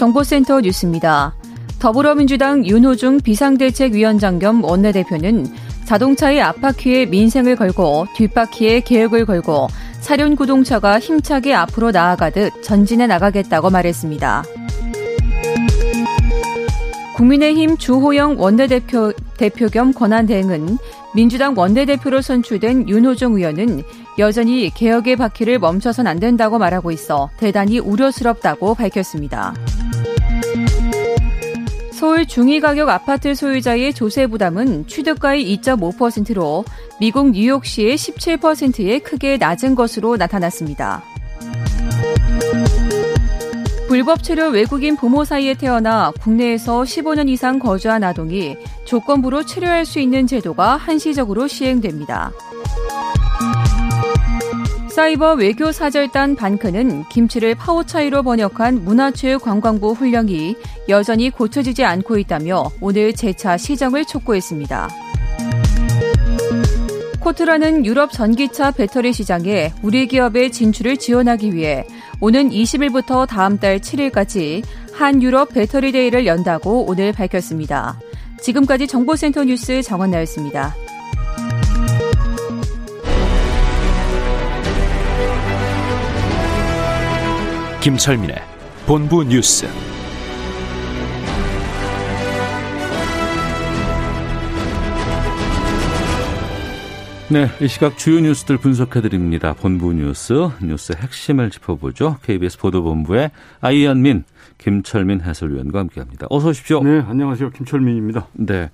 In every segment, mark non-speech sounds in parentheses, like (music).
정보센터 뉴스입니다. 더불어민주당 윤호중 비상대책위원장 겸 원내대표는 자동차의 앞바퀴에 민생을 걸고 뒷바퀴에 계획을 걸고 사륜 구동차가 힘차게 앞으로 나아가듯 전진해 나가겠다고 말했습니다. 국민의힘 주호영 원내대표 대표 겸 권한대행은 민주당 원내대표로 선출된 윤호중 의원은 여전히 개혁의 바퀴를 멈춰선 안 된다고 말하고 있어 대단히 우려스럽다고 밝혔습니다. 서울 중위가격 아파트 소유자의 조세 부담은 취득가의 2.5%로 미국 뉴욕시의 17%에 크게 낮은 것으로 나타났습니다. 불법 체류 외국인 부모 사이에 태어나 국내에서 15년 이상 거주한 아동이 조건부로 체류할 수 있는 제도가 한시적으로 시행됩니다. 사이버 외교 사절단 반크는 김치를 파오차이로 번역한 문화체육관광부 훈령이 여전히 고쳐지지 않고 있다며 오늘 재차 시정을 촉구했습니다. 코트라는 유럽 전기차 배터리 시장에 우리 기업의 진출을 지원하기 위해 오는 20일부터 다음 달 7일까지 한 유럽 배터리 데이를 연다고 오늘 밝혔습니다. 지금까지 정보센터 뉴스 정원나였습니다. 김철민의 본부 뉴스. 네, 이 시각 주요 뉴스들 분석해 드립니다. 본부 뉴스, 뉴스 핵심을 짚어보죠. KBS 보도본부의 아이언민, 김철민 해설위원과 함께합니다. 어서 오십시오. 네, 안녕하세요. 김철민입니다. 네,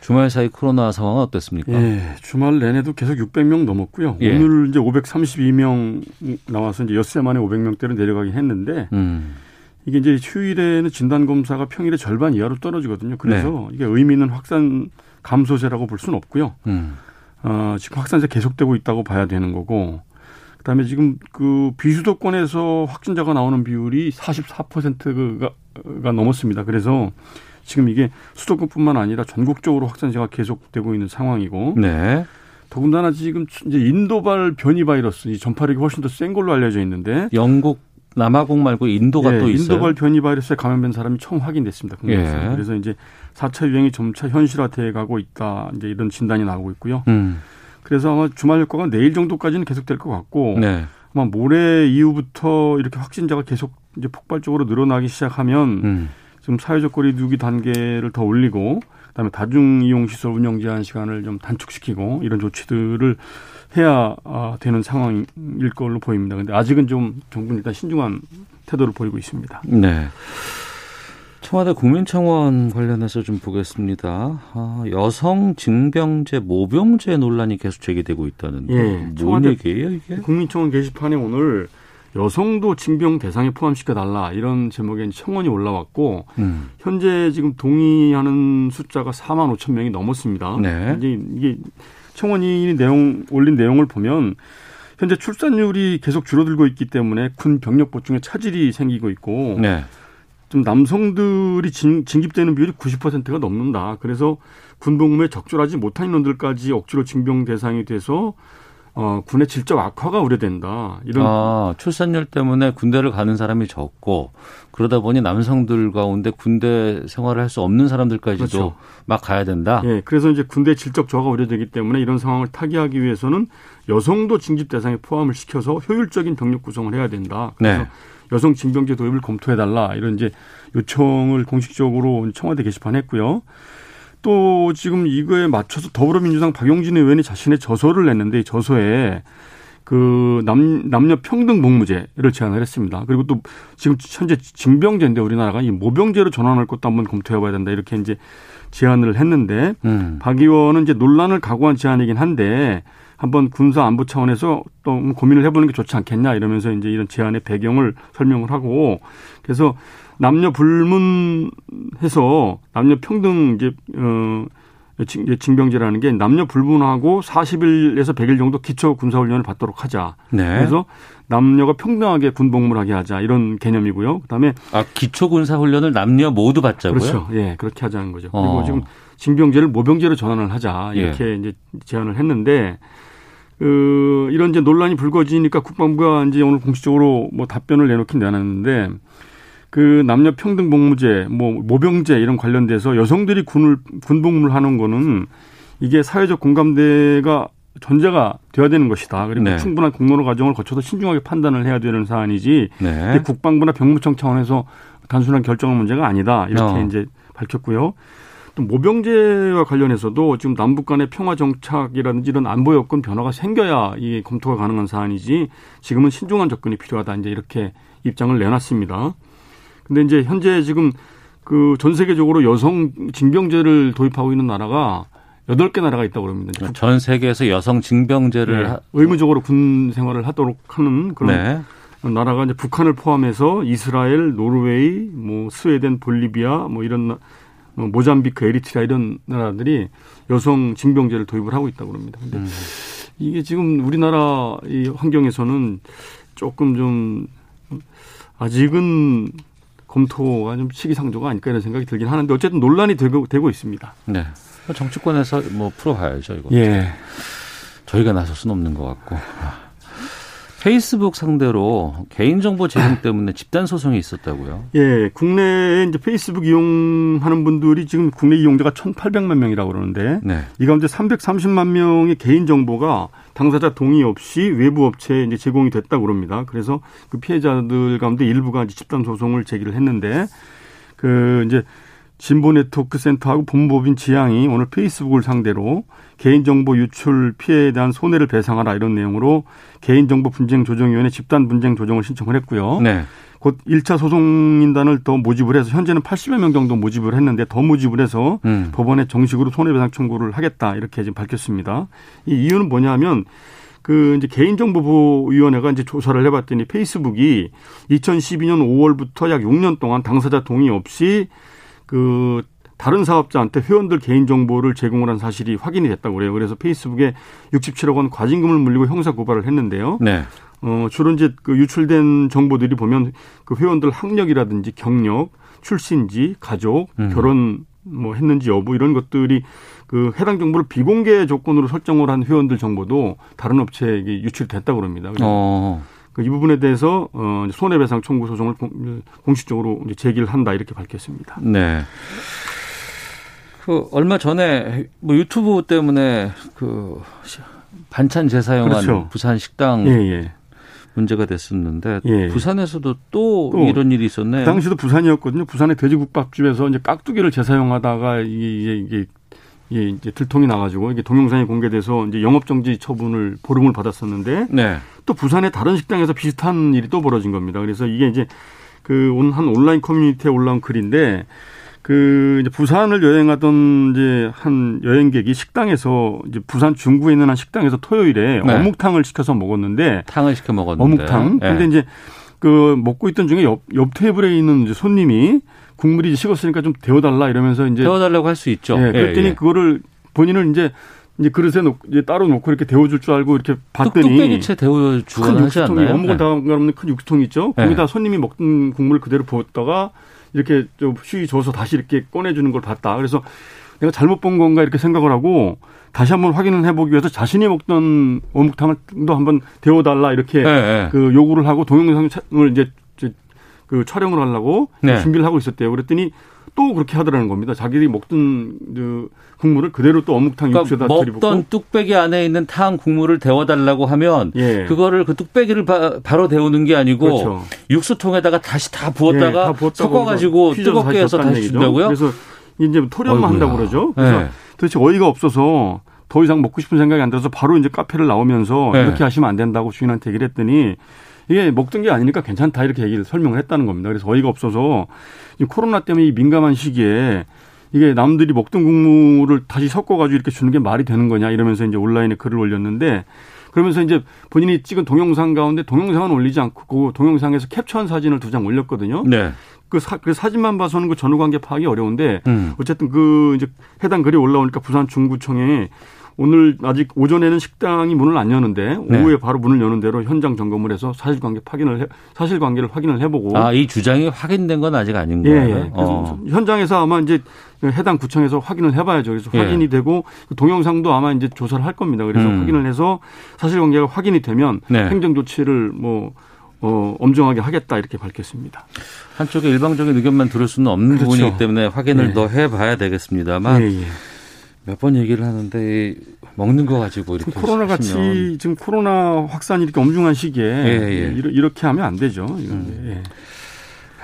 주말 사이 코로나 상황은 어땠습니까? 예, 주말 내내도 계속 600명 넘었고요. 예. 오늘 이제 532명 나와서 이제 엿새 만에 500명대로 내려가긴 했는데 음, 이게 이제 휴일에는 진단 검사가 평일의 절반 이하로 떨어지거든요. 그래서 네. 이게 의미 있는 확산 감소세라고 볼 수는 없고요. 음, 어, 지금 확산세 계속되고 있다고 봐야 되는 거고. 그다음에 지금 그 비수도권에서 확진자가 나오는 비율이 44%가 가 넘었습니다. 그래서 지금 이게 수도권뿐만 아니라 전국적으로 확산세가 계속되고 있는 상황이고 네, 더군다나 지금 이제 인도발 변이 바이러스 이 전파력이 훨씬 더 센 걸로 알려져 있는데 영국 남아공 말고 인도가 예, 또 있어요. 인도발 변이 바이러스에 감염된 사람이 처음 확인됐습니다. 국내에서. 예. 그래서 이제 4차 유행이 점차 현실화돼 가고 있다. 이제 이런 진단이 나오고 있고요. 음, 그래서 아마 주말 효과가 내일 정도까지는 계속될 것 같고 네, 아마 모레 이후부터 이렇게 확진자가 계속 이제 폭발적으로 늘어나기 시작하면 음, 좀 사회적 거리두기 단계를 더 올리고 그다음에 다중 이용 시설 운영 제한 시간을 좀 단축시키고 이런 조치들을 해야 아, 되는 상황일 걸로 보입니다. 근데 아직은 좀 정부는 일단 신중한 태도를 보이고 있습니다. 네. 청와대 국민청원 관련해서 좀 보겠습니다. 아, 여성 징병제 모병제 논란이 계속 제기되고 있다는데 예, 뭔 얘기예요 이게? 국민청원 게시판에 오늘 여성도 징병 대상에 포함시켜 달라 이런 제목의 청원이 올라왔고 음, 현재 지금 동의하는 숫자가 4만 5천 명이 넘었습니다. 네. 이제 이게 청원이 내용 올린 내용을 보면 현재 출산율이 계속 줄어들고 있기 때문에 군 병력 보충에 차질이 생기고 있고 네, 좀 남성들이 징, 징집되는 비율이 90%가 넘는다. 그래서 군복무에 적절하지 못한 인원들까지 억지로 징병 대상이 돼서 어, 군의 질적 악화가 우려된다. 이런 아, 출산율 때문에 군대를 가는 사람이 적고 그러다 보니 남성들 가운데 군대 생활을 할 수 없는 사람들까지도 그렇죠. 막 가야 된다. 예, 그래서 이제 군대 질적 저하가 우려되기 때문에 이런 상황을 타개하기 위해서는 여성도 징집 대상에 포함을 시켜서 효율적인 병력 구성을 해야 된다. 그래서 네. 여성 징병제 도입을 검토해달라 이런 이제 요청을 공식적으로 청와대 게시판에 했고요. 또 지금 이거에 맞춰서 더불어민주당 박용진 의원이 자신의 저서를 냈는데 이 저서에 그 남, 남녀 평등 복무제를 제안을 했습니다. 그리고 또 지금 현재 징병제인데 우리나라가 이 모병제로 전환할 것도 한번 검토해 봐야 된다. 이렇게 이제 제안을 했는데 음. 박 의원은 이제 논란을 각오한 제안이긴 한데 한번 군사 안보 차원에서 또 고민을 해보는 게 좋지 않겠냐 이러면서 이제 이런 제안의 배경을 설명을 하고 그래서 남녀 불문해서 남녀 평등 이제 어 징병제라는 게 남녀 불문하고 40일에서 100일 정도 기초 군사 훈련을 받도록 하자. 네. 그래서 남녀가 평등하게 군복무하게 하자 이런 개념이고요. 그다음에 아 기초 군사 훈련을 남녀 모두 받자고요. 그렇죠. 예, 그렇게 하자는 거죠. 어. 그리고 지금 징병제를 모병제로 전환을 하자 예. 이렇게 이제 제안을 했는데 그 이런 이제 논란이 불거지니까 국방부가 이제 오늘 공식적으로 뭐 답변을 내놓긴 내놨는데 그 남녀 평등 복무제, 뭐 모병제 이런 관련돼서 여성들이 군을 군복무를 하는 거는 이게 사회적 공감대가 전제가 돼야 되는 것이다. 그리고 네. 충분한 공론화 과정을 거쳐서 신중하게 판단을 해야 되는 사안이지 네. 국방부나 병무청 차원에서 단순한 결정 문제가 아니다. 이렇게 어. 이제 밝혔고요. 또 모병제와 관련해서도 지금 남북 간의 평화 정착이라든지 이런 안보 여건 변화가 생겨야 이 검토가 가능한 사안이지 지금은 신중한 접근이 필요하다. 이제 이렇게 입장을 내놨습니다. 근데 이제 현재 지금 그 전 세계적으로 여성 징병제를 도입하고 있는 나라가 여덟 개 나라가 있다고 그럽니다. 이제 전 세계에서 여성 징병제를 네, 하- 의무적으로 군 생활을 하도록 하는 그런 네. 나라가 이제 북한을 포함해서 이스라엘, 노르웨이, 뭐 스웨덴, 볼리비아, 뭐 이런 모잠비크, 에리트리아 이런 나라들이 여성 징병제를 도입을 하고 있다고 그럽니다. 근데 음. 이게 지금 우리나라 이 환경에서는 조금 좀 아직은 검토가 좀 시기상조가 아닐까 이런 생각이 들긴 하는데 어쨌든 논란이 되고, 되고 있습니다. 네. 정치권에서 뭐 풀어봐야죠 이거. 예. 저희가 나설 수는 없는 것 같고. 아. 페이스북 상대로 개인정보 제공 때문에 집단 소송이 있었다고요. 예, 국내에 이제 페이스북 이용하는 분들이 지금 국내 이용자가 1,800만 명이라고 그러는데 네. 이 가운데 330만 명의 개인 정보가 당사자 동의 없이 외부 업체에 이제 제공이 됐다고 그럽니다. 그래서 그 피해자들 가운데 일부가 이제 집단 소송을 제기를 했는데 그 이제 진보 네트워크 센터하고 본법인 지향이 오늘 페이스북을 상대로 개인정보 유출 피해에 대한 손해를 배상하라 이런 내용으로 개인정보 분쟁 조정위원회 집단 분쟁 조정을 신청을 했고요. 네. 곧 1차 소송인단을 더 모집을 해서 현재는 80여 명 정도 모집을 했는데 더 모집을 해서 음. 법원에 정식으로 손해배상 청구를 하겠다 이렇게 지금 밝혔습니다. 이 이유는 뭐냐면 그 이제 개인정보보호위원회가 이제 조사를 해봤더니 페이스북이 2012년 5월부터 약 6년 동안 당사자 동의 없이 그 다른 사업자한테 회원들 개인 정보를 제공을 한 사실이 확인이 됐다고 그래요. 그래서 페이스북에 67억 원 과징금을 물리고 형사 고발을 했는데요. 네. 어, 주로 이제 그 유출된 정보들이 보면 그 회원들 학력이라든지 경력, 출신지, 가족, 음. 결혼 뭐 했는지 여부 이런 것들이 그 해당 정보를 비공개 조건으로 설정을 한 회원들 정보도 다른 업체에게 유출됐다고 그럽니다. 그래서 어. 그이 부분에 대해서 어, 손해배상 청구 소송을 공, 공식적으로 제기를 한다 이렇게 밝혔습니다. 네. 그 얼마 전에 뭐 유튜브 때문에 그 시- 반찬 재사용한 그렇죠. 부산 식당 예, 예. 문제가 됐었는데 예. 부산에서도 또, 또 이런 일이 있었네요. 그 당시도 부산이었거든요. 부산의 돼지국밥집에서 이제 깍두기를 재사용하다가 이게 이게 이게 이제 들통이 나가지고 이게 동영상이 공개돼서 이제 영업정지 처분을 보름을 받았었는데 네. 또 부산의 다른 식당에서 비슷한 일이 또 벌어진 겁니다. 그래서 이게 이제 그 한 온라인 커뮤니티에 올라온 글인데 그 이제 부산을 여행하던 이제 한 여행객이 식당에서 이제 부산 중구에 있는 한 식당에서 토요일에 네. 어묵탕을 시켜서 먹었는데 탕을 시켜 먹었는데. 어묵탕. 예. 근데 이제 그 먹고 있던 중에 옆, 옆 테이블에 있는 이제 손님이 국물이 이제 식었으니까 좀 데워달라 이러면서 이제 데워달라고 할 수 있죠. 예, 그랬더니 예, 예. 그거를 본인은 이제 이제 그릇에 놓고 이제 따로 놓고 이렇게 데워줄 줄 알고 이렇게 뚝- 봤더니 뚝배기채 데워 주거나 큰 하지 육수통이 않나요? 어묵을 예. 담가놓는 큰 육수통 있죠. 네. 거기다 손님이 먹던 국물을 그대로 부었다가 이렇게 좀 휴이 줘서 다시 이렇게 꺼내주는 걸 봤다. 그래서 내가 잘못 본 건가 이렇게 생각을 하고 다시 한번 확인을 해보기 위해서 자신이 먹던 어묵탕을 또 한번 데워달라 이렇게 예, 예. 그 요구를 하고 동영상을 이제 이제 그 촬영을 하려고 네. 준비를 하고 있었대요. 그랬더니 또 그렇게 하더라는 겁니다. 자기들이 먹던 그 국물을 그대로 또 어묵탕 그러니까 육수에다 먹던 들이붓고 뚝배기 안에 있는 탕 국물을 데워달라고 하면 예. 그거를 그 뚝배기를 바, 로 데우는 게 아니고 그렇죠. 육수통에다가 다시 다 예, 부었다가 다 부었다고 섞어가지고 뜨겁게 해서 다시 얘기죠. 준다고요? 그래서 이제 토렴만. 한다고 그러죠. 그래서 네. 도대체 어이가 없어서 더 이상 먹고 싶은 생각이 안 들어서 바로 이제 카페를 나오면서 네. 이렇게 하시면 안 된다고 주인한테 얘기를 했더니 이게 먹던 게 아니니까 괜찮다 이렇게 얘기를 설명을 했다는 겁니다. 그래서 어이가 없어서 이 코로나 때문에 이 민감한 시기에 이게 남들이 먹던 국물을 다시 섞어가지고 이렇게 주는 게 말이 되는 거냐 이러면서 이제 온라인에 글을 올렸는데 그러면서 이제 본인이 찍은 동영상 가운데 동영상은 올리지 않고 그 동영상에서 캡처한 사진을 두 장 올렸거든요. 네. 그, 사, 그 사진만 봐서는 그 전후 관계 파악이 어려운데 음. 어쨌든 그 이제 해당 글이 올라오니까 부산 중구청에 오늘 아직 오전에는 식당이 문을 안 여는데 네. 오후에 바로 문을 여는 대로 현장 점검을 해서 사실관계 확인을 해, 사실관계를 확인을 해보고 아, 이 주장이 확인된 건 아직 아닌 예, 거예요. 예. 그래서 어. 현장에서 아마 이제 해당 구청에서 확인을 해봐야죠. 그래서 예. 확인이 되고 그 동영상도 아마 이제 조사를 할 겁니다. 그래서 음. 확인을 해서 사실관계가 확인이 되면 네. 행정 조치를 뭐 어, 엄정하게 하겠다 이렇게 밝혔습니다. 한쪽의 일방적인 의견만 들을 수는 없는 그렇죠. 부분이기 때문에 확인을 예. 더 해봐야 되겠습니다만 예, 예. 몇 번 얘기를 하는데 이 먹는 거 가지고 이렇게 코로나 같이 하시면 지금 코로나 확산이 이렇게 엄중한 시기에 예. 이러- 이렇게 하면 안 되죠. 이건 음. 예.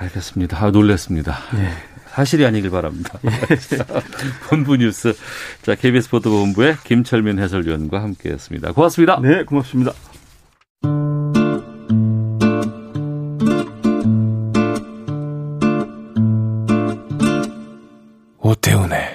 알겠습니다. 아, 놀랐습니다. 예. 사실이 아니길 바랍니다. (laughs) 본부 뉴스. 자, KBS 보도본부의 김철민 해설위원과 함께했습니다. 고맙습니다. 네, 고맙습니다. 오태훈의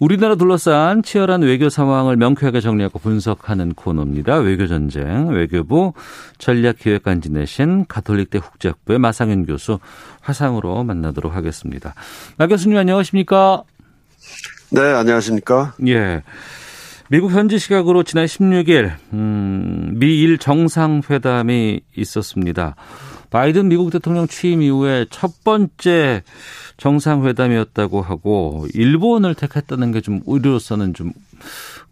우리나라 둘러싼 치열한 외교 상황을 명쾌하게 정리하고 분석하는 코너입니다. 외교 전쟁, 외교부 전략기획관 지내신 가톨릭대 국제학부의 마상현 교수 화상으로 만나도록 하겠습니다. 마 교수님 안녕하십니까? 네, 안녕하십니까? 예. 미국 현지 시각으로 지난 16일 음, 미일 정상회담이 있었습니다. 바이든 미국 대통령 취임 이후에 첫 번째 정상회담이었다고 하고 일본을 택했다는 게 좀 우리로서는 좀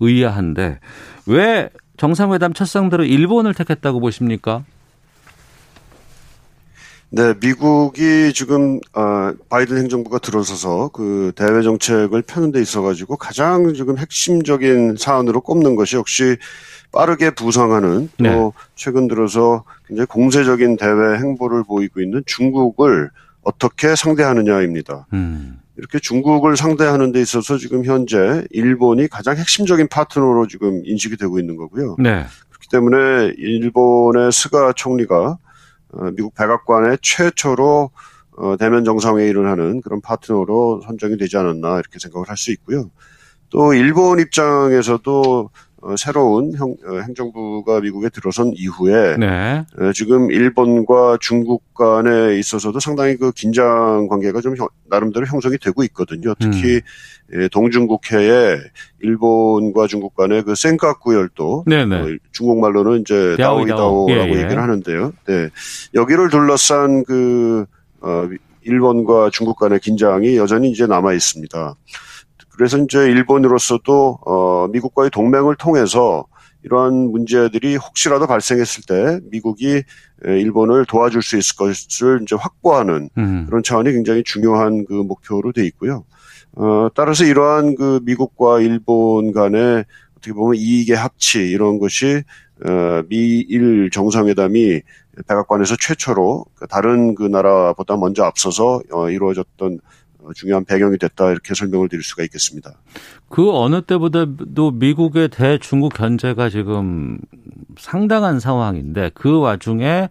의아한데 왜 정상회담 첫 상대로 일본을 택했다고 보십니까? 네, 미국이 지금 어, 바이든 행정부가 들어서서 그 대외 정책을 펴는 데 있어 가지고 가장 지금 핵심적인 사안으로 꼽는 것이 역시 빠르게 부상하는 또 네. 최근 들어서 굉장히 공세적인 대외 행보를 보이고 있는 중국을 어떻게 상대하느냐입니다. 음. 이렇게 중국을 상대하는 데 있어서 지금 현재 일본이 가장 핵심적인 파트너로 지금 인식이 되고 있는 거고요. 네. 그렇기 때문에 일본의 스가 총리가 어, 미국 백악관의 최초로 어, 대면 정상회의를 하는 그런 파트너로 선정이 되지 않았나 이렇게 생각을 할 수 있고요. 또 일본 입장에서도 어, 새로운 형- 어, 행정부가 미국에 들어선 이후에 네. 어, 지금 일본과 중국 간에 있어서도 상당히 그 긴장 관계가 좀 형- 나름대로 형성이 되고 있거든요. 특히 예, 동중국해에 일본과 중국 간의 그 센카쿠 열도 네네. 어, 중국말로는 이제 다오이다오. 다오이다오라고 예, 예. 얘기를 하는데요. 네. 여기를 둘러싼 그 어, 일본과 중국 간의 긴장이 여전히 이제 남아 있습니다. 그래서 이제 일본으로서도 어, 미국과의 동맹을 통해서 이러한 문제들이 혹시라도 발생했을 때 미국이 에, 일본을 도와줄 수 있을 것을 이제 확보하는 음. 그런 차원이 굉장히 중요한 그 목표로 돼 있고요. 어, 따라서 이러한 그 미국과 일본 간의 어떻게 보면 이익의 합치 이런 것이 어, 미일 정상회담이 백악관에서 최초로 그 다른 그 나라보다 먼저 앞서서 어, 이루어졌던 어, 중요한 배경이 됐다 이렇게 설명을 드릴 수가 있겠습니다. 그 어느 때보다도 미국의 대중국 견제가 지금 상당한 상황인데 그 와중에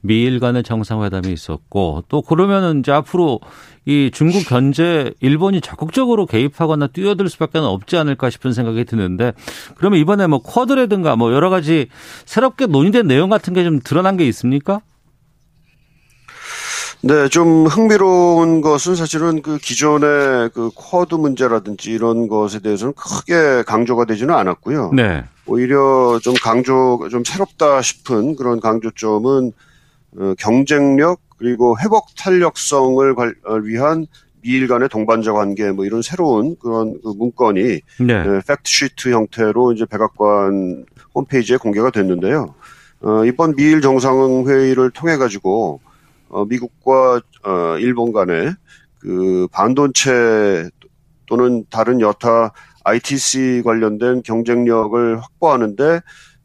미일 간의 정상회담이 있었고 또 그러면은 이제 앞으로 이 중국 견제 일본이 적극적으로 개입하거나 뛰어들 수밖에 없지 않을까 싶은 생각이 드는데 그러면 이번에 뭐 쿼드라든가 뭐 여러 가지 새롭게 논의된 내용 같은 게 좀 드러난 게 있습니까? 네, 좀 흥미로운 것은 사실은 그 기존의 그 쿼드 문제라든지 이런 것에 대해서는 크게 강조가 되지는 않았고요. 네. 오히려 좀 강조, 좀 새롭다 싶은 그런 강조점은 어, 경쟁력 그리고 회복 탄력성을 관- 어, 위한 미일 간의 동반자 관계 뭐 이런 새로운 그런 그 문건이 네. 네, 팩트 시트 형태로 이제 백악관 홈페이지에 공개가 됐는데요. 어, 이번 미일 정상회의를 통해 가지고 어, 미국과 어, 일본 간에 그 반도체 또는 다른 여타 ITC 관련된 경쟁력을 확보하는데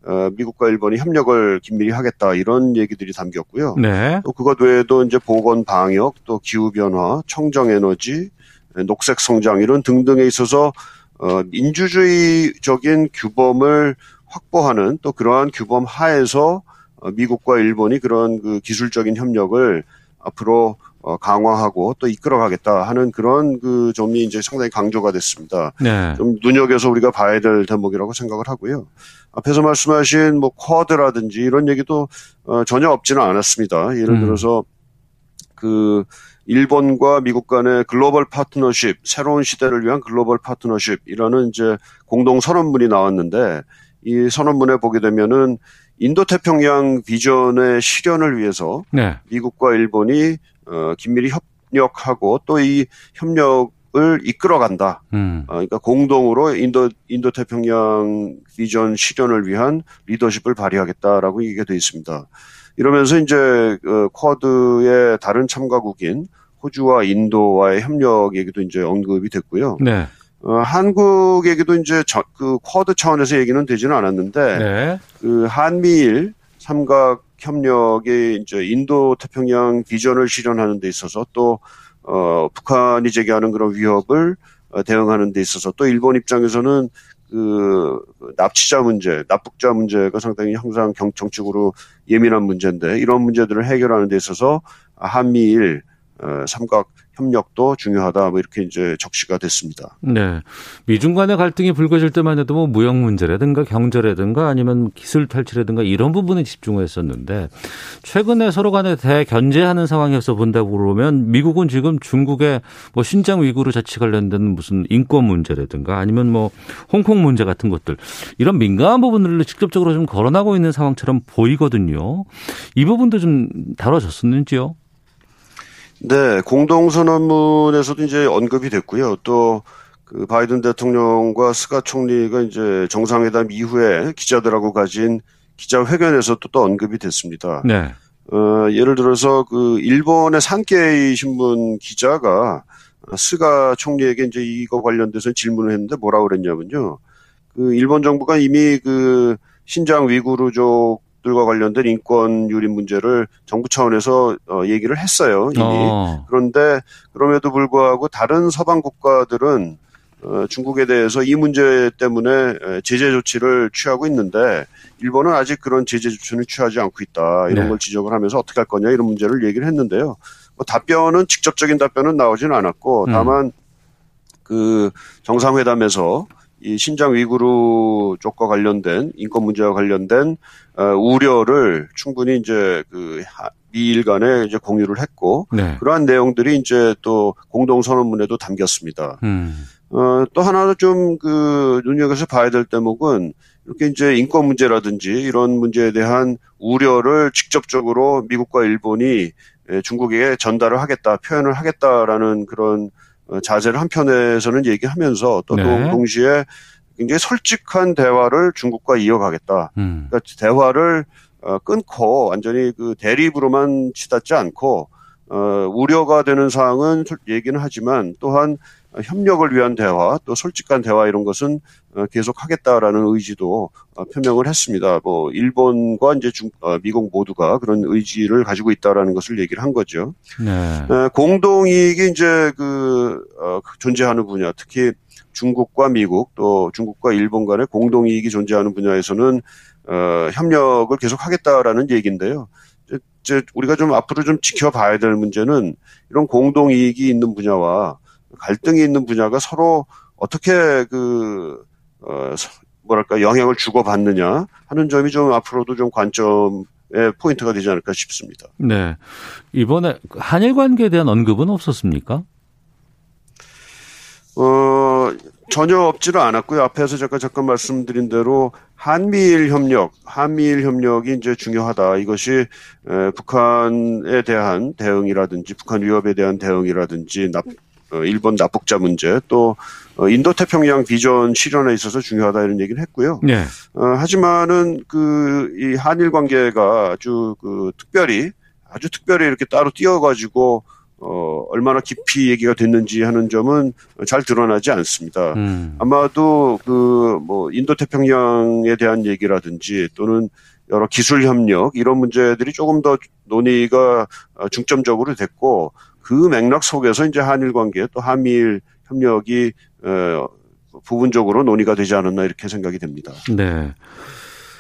어, 미국과 일본이 협력을 긴밀히 하겠다 이런 얘기들이 담겼고요. 네. 또 그것 외에도 이제 보건 방역, 또 기후 변화, 청정 에너지, 녹색 성장 이런 등등에 있어서 어, 민주주의적인 규범을 확보하는 또 그러한 규범 하에서 어, 미국과 일본이 그런 그 기술적인 협력을 앞으로 어, 강화하고 또 이끌어가겠다 하는 그런 그 점이 이제 상당히 강조가 됐습니다. 네. 좀 눈여겨서 우리가 봐야 될 대목이라고 생각을 하고요. 앞에서 말씀하신 뭐 쿼드라든지 이런 얘기도 어, 전혀 없지는 않았습니다. 예를 음. 들어서 그 일본과 미국 간의 글로벌 파트너십, 새로운 시대를 위한 글로벌 파트너십이라는 이제 공동 선언문이 나왔는데 이 선언문에 보게 되면은 인도 태평양 비전의 실현을 위해서 네. 미국과 일본이 어, 긴밀히 협력하고 또 이 협력을 이끌어간다. 음. 어, 그러니까 공동으로 인도 인도 태평양 비전 실현을 위한 리더십을 발휘하겠다라고 얘기가 돼 있습니다. 이러면서 이제 어, 쿼드의 다른 참가국인 호주와 인도와의 협력 얘기도 이제 언급이 됐고요. 네. 어, 한국 얘기도 이제 저, 그 쿼드 차원에서 얘기는 되지는 않았는데 네. 그 한미일 삼각 협력이 이제 인도 태평양 비전을 실현하는 데 있어서 또 어, 북한이 제기하는 그런 위협을 어, 대응하는 데 있어서 또 일본 입장에서는 그 납치자 문제, 납북자 문제가 상당히 항상 경, 정치적으로 예민한 문제인데 이런 문제들을 해결하는 데 있어서 한미일 어, 삼각 협력도 중요하다. 뭐 이렇게 이제 적시가 됐습니다. 네. 미중 간의 갈등이 불거질 때만 해도 뭐 무역 문제라든가 경제라든가 아니면 기술 탈취라든가 이런 부분에 집중했었는데 최근에 서로 간에 대견제하는 상황에서 본다고 그러면 미국은 지금 중국의 뭐 신장 위구르 자치 관련된 무슨 인권 문제라든가 아니면 뭐 홍콩 문제 같은 것들 이런 민감한 부분들을 직접적으로 좀 거론하고 있는 상황처럼 보이거든요. 이 부분도 좀 다뤄졌었는지요? 네, 공동선언문에서도 이제 언급이 됐고요. 또 그 바이든 대통령과 스가 총리가 이제 정상회담 이후에 기자들하고 가진 기자회견에서도 또 언급이 됐습니다. 네. 어, 예를 들어서 그 일본의 산케이 신문 기자가 스가 총리에게 이제 이거 관련돼서 질문을 했는데 뭐라고 그랬냐면요. 그 일본 정부가 이미 그 신장 위구르족 들과 관련된 인권 유린 문제를 정부 차원에서 어, 얘기를 했어요. 이미. 어. 그런데 그럼에도 불구하고 다른 서방 국가들은 어, 중국에 대해서 이 문제 때문에 에, 제재 조치를 취하고 있는데 일본은 아직 그런 제재 조치는 취하지 않고 있다 이런 네. 걸 지적을 하면서 어떻게 할 거냐 이런 문제를 얘기를 했는데요. 뭐 답변은 직접적인 답변은 나오지는 않았고 음. 다만 그 정상회담에서 이 신장 위구르 쪽과 관련된 인권 문제와 관련된 어, 우려를 충분히 이제 그 하- 미일 간에 이제 공유를 했고 네. 그러한 내용들이 이제 또 공동 선언문에도 담겼습니다. 음. 어, 또 하나 좀그 눈여겨서 봐야 될 대목은 이렇게 이제 인권 문제라든지 이런 문제에 대한 우려를 직접적으로 미국과 일본이 에, 중국에게 전달을 하겠다, 표현을 하겠다라는 그런 어, 자세를 한편에서는 얘기하면서 또 네. 동- 동시에 굉장히 솔직한 대화를 중국과 이어가겠다. 음. 그러니까 대화를 어, 끊고 완전히 그 대립으로만 치닫지 않고 어, 우려가 되는 사항은 솔- 얘기는 하지만 또한 어, 협력을 위한 대화, 또 솔직한 대화 이런 것은 어, 계속 하겠다라는 의지도 어, 표명을 했습니다. 뭐 일본과 이제 중, 어, 미국 모두가 그런 의지를 가지고 있다라는 것을 얘기를 한 거죠. 네. 에, 공동이익이 이제 그 어, 존재하는 분야, 특히 중국과 미국 또 중국과 일본 간의 공동이익이 존재하는 분야에서는 어, 협력을 계속하겠다라는 얘기인데요. 이제 우리가 좀 앞으로 좀 지켜봐야 될 문제는 이런 공동이익이 있는 분야와 갈등이 있는 분야가 서로 어떻게 그 어, 서- 뭐랄까 영향을 주고받느냐 하는 점이 좀 앞으로도 좀 관점의 포인트가 되지 않을까 싶습니다. 네. 이번에 한일 관계에 대한 언급은 없었습니까? 어, 전혀 없지는 않았고요. 앞에서 잠깐 잠깐 말씀드린 대로 한미일 협력, 한미일 협력이 이제 중요하다. 이것이 에, 북한에 대한 대응이라든지 북한 위협에 대한 대응이라든지 일본 납북자 문제 또 어, 인도 태평양 비전 실현에 있어서 중요하다 이런 얘기를 했고요. 네. 어, 하지만은 그 이 한일 관계가 아주 그 특별히 아주 특별히 이렇게 따로 띄어가지고 어 얼마나 깊이 얘기가 됐는지 하는 점은 잘 드러나지 않습니다. 음. 아마도 그 뭐 인도 태평양에 대한 얘기라든지 또는 여러 기술 협력 이런 문제들이 조금 더 논의가 어, 중점적으로 됐고 그 맥락 속에서 이제 한일 관계 또 한미일 협력이 어 부분적으로 논의가 되지 않았나 이렇게 생각이 됩니다. 네.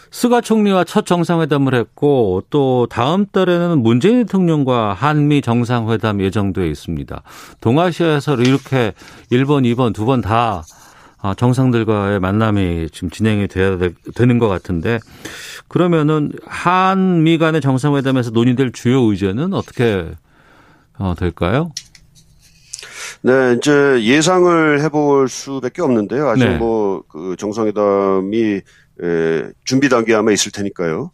스가 총리와 첫 정상회담을 했고 또 다음 달에는 문재인 대통령과 한미 정상회담 예정되어 있습니다. 동아시아에서 이렇게 1번, 2번, 두번다 정상들과의 만남이 지금 진행이 돼야 되는 것 같은데 그러면은 한미 간의 정상회담에서 논의될 주요 의제는 어떻게 어, 될까요? 네, 이제 예상을 해볼 수밖에 없는데요. 아직 네. 뭐그 정상회담이 에, 준비 단계에 아마 있을 테니까요.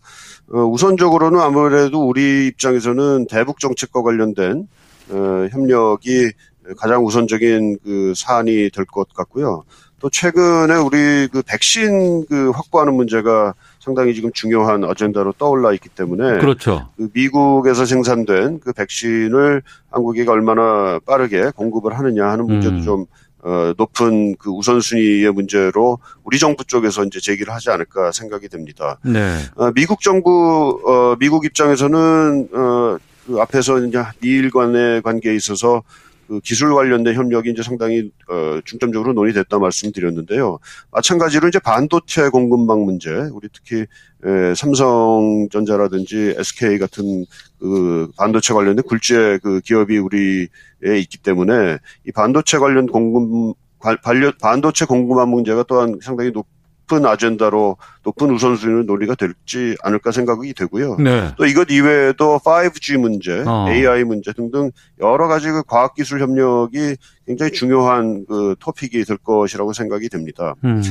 어, 우선적으로는 아무래도 우리 입장에서는 대북 정책과 관련된 어, 협력이 가장 우선적인 그 사안이 될 것 같고요. 또 최근에 우리 그 백신 그 확보하는 문제가 상당히 지금 중요한 어젠다로 떠올라 있기 때문에 그렇죠. 그 미국에서 생산된 그 백신을 한국이 얼마나 빠르게 공급을 하느냐 하는 문제도 음. 좀 어, 높은 그 우선순위의 문제로 우리 정부 쪽에서 이제 제기를 하지 않을까 생각이 됩니다. 네. 어, 미국 정부, 어, 미국 입장에서는, 어, 그 앞에서 이제 미일 간의 관계에 있어서 그 기술 관련된 협력이 이제 상당히, 어, 중점적으로 논의됐다 말씀드렸는데요. 마찬가지로 이제 반도체 공급망 문제, 우리 특히, 에, 삼성전자라든지 SK 같은 그 반도체 관련된 굴지의 그 기업이 우리에 있기 때문에 이 반도체 관련 공급, 관- 반려- 반도체 공급망 문제가 또한 상당히 높 은 아젠다로 높은 우선순위로 논의가 될지 않을까 생각이 되고요. 네. 또 이것 이외에도 5G 문제, 어. AI 문제 등등 여러 가지 그 과학기술 협력이 굉장히 중요한 그 토픽이 될 것이라고 생각이 됩니다. 음.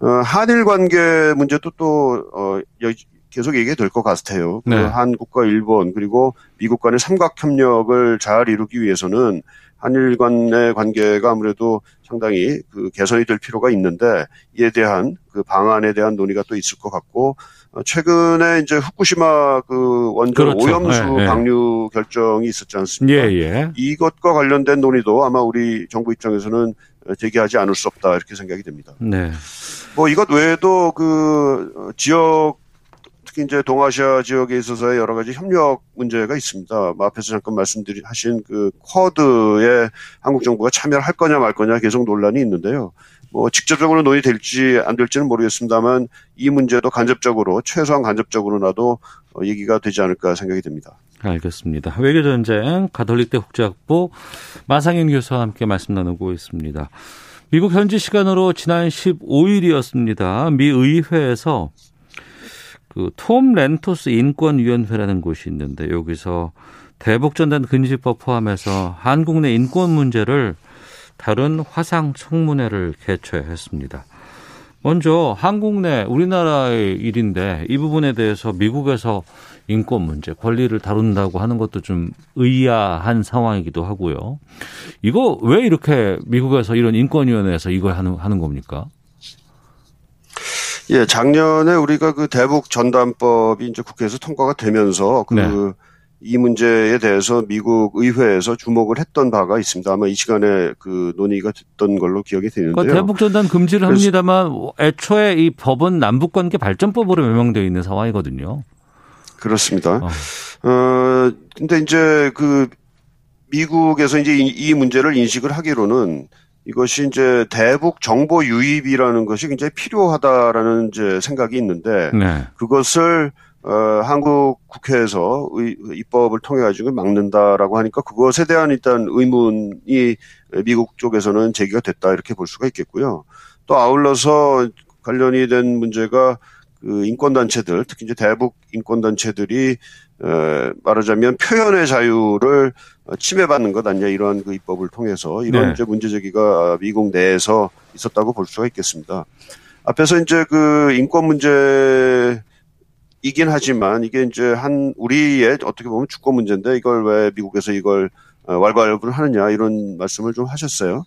어, 한일 관계 문제도 또, 어, 여- 계속 얘기가 될 것 같아요. 그 네. 한국과 일본 그리고 미국 간의 삼각 협력을 잘 이루기 위해서는 한일 간의 관계가 아무래도 상당히 그 개선이 될 필요가 있는데 이에 대한 그 방안에 대한 논의가 또 있을 것 같고 어, 최근에 이제 후쿠시마 그 원전 그렇죠. 오염수 네, 네. 방류 결정이 있었지 않습니까? 예, 예. 이것과 관련된 논의도 아마 우리 정부 입장에서는 어, 제기하지 않을 수 없다 이렇게 생각이 됩니다. 네. 뭐 이것 외에도 그 어, 지역 특히 이제 동아시아 지역에 있어서의 여러 가지 협력 문제가 있습니다. 뭐 앞에서 잠깐 말씀드린 하신 그 쿼드에 한국 정부가 참여를 할 거냐 말 거냐 계속 논란이 있는데요. 뭐 직접적으로 논의될지 안 될지는 모르겠습니다만 이 문제도 간접적으로 최소한 간접적으로나도 어, 얘기가 되지 않을까 생각이 됩니다. 알겠습니다. 외교전쟁 가톨릭대 국제학부 마상인 교수와 함께 말씀 나누고 있습니다. 미국 현지 시간으로 지난 15일이었습니다. 미 의회에서 그 톰 렌토스 인권위원회라는 곳이 있는데 여기서 대북전단 금지법 포함해서 한국 내 인권 문제를 다룬 화상 청문회를 개최했습니다. 먼저 한국 내 우리나라의 일인데 이 부분에 대해서 미국에서 인권 문제, 권리를 다룬다고 하는 것도 좀 의아한 상황이기도 하고요. 이거 왜 이렇게 미국에서 이런 인권위원회에서 이걸 하는, 하는 겁니까? 예, 작년에 우리가 그 대북 전단법이 이제 국회에서 통과가 되면서 그 네. 이 문제에 대해서 미국 의회에서 주목을 했던 바가 있습니다. 아마 이 시간에 그 논의가 됐던 걸로 기억이 되는데요. 그러니까 대북 전단 금지를 그래서- 합니다만 애초에 이 법은 남북 관계 발전법으로 명명되어 있는 상황이거든요. 그렇습니다. 어. 어, 근데 이제 그 미국에서 이제 이, 이 문제를 인식을 하기로는 이것이 이제 대북 정보 유입이라는 것이 굉장히 필요하다라는 이제 생각이 있는데 네. 그것을 어, 한국 국회에서 의, 입법을 통해 가지고 막는다라고 하니까 그것에 대한 일단 의문이 미국 쪽에서는 제기가 됐다 이렇게 볼 수가 있겠고요. 또 아울러서 관련이 된 문제가 그 인권 단체들, 특히 이제 대북 인권 단체들이 에, 말하자면 표현의 자유를 어, 침해받는 것 아니냐 이러한 그 입법을 통해서 이런 네. 이제 문제 제기가 미국 내에서 있었다고 볼 수가 있겠습니다. 앞에서 이제 그 인권 문제 이긴 하지만 이게 이제 한 우리의 어떻게 보면 주권 문제인데 이걸 왜 미국에서 이걸 어, 왈가왈부를 하느냐 이런 말씀을 좀 하셨어요.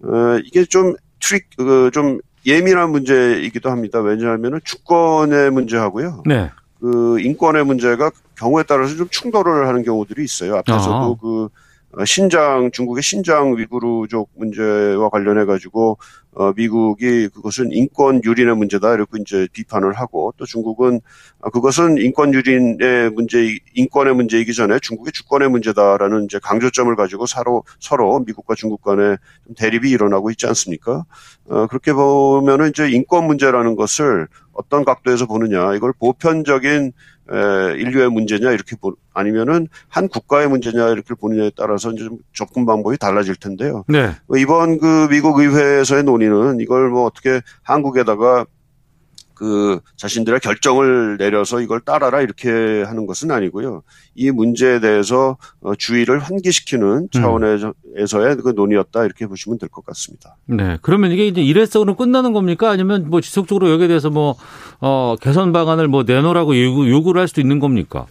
어, 이게 좀 트릭 그, 좀 예민한 문제이기도 합니다. 왜냐하면 주권의 문제하고요. 네. 그 인권의 문제가 경우에 따라서 좀 충돌을 하는 경우들이 있어요. 앞에서도 아. 그 어, 신장 중국의 신장 위구르족 문제와 관련해 가지고 어 미국이 그것은 인권 유린의 문제다 이렇게 이제 비판을 하고 또 중국은 아, 그것은 인권 유린의 문제 인권의 문제이기 전에 중국의 주권의 문제다라는 이제 강조점을 가지고 서로 서로 미국과 중국 간에 좀 대립이 일어나고 있지 않습니까? 어 그렇게 보면은 이제 인권 문제라는 것을 어떤 각도에서 보느냐 이걸 보편적인 에, 인류의 문제냐 이렇게 보 아니면은 한 국가의 문제냐 이렇게 보느냐에 따라서 이제 좀 접근 방법이 달라질 텐데요. 네. 뭐 이번 그 미국 의회에서의 논의는 이걸 뭐 어떻게 한국에다가 그 자신들의 결정을 내려서 이걸 따라라 이렇게 하는 것은 아니고요. 이 문제에 대해서 어, 주의를 환기시키는 차원에서의 그 논의였다 이렇게 보시면 될 것 같습니다. 네. 그러면 이게 이제 일회성으로 끝나는 겁니까? 아니면 뭐 지속적으로 여기에 대해서 뭐, 어, 개선 방안을 뭐 내놓으라고 요구, 요구를 할 수도 있는 겁니까?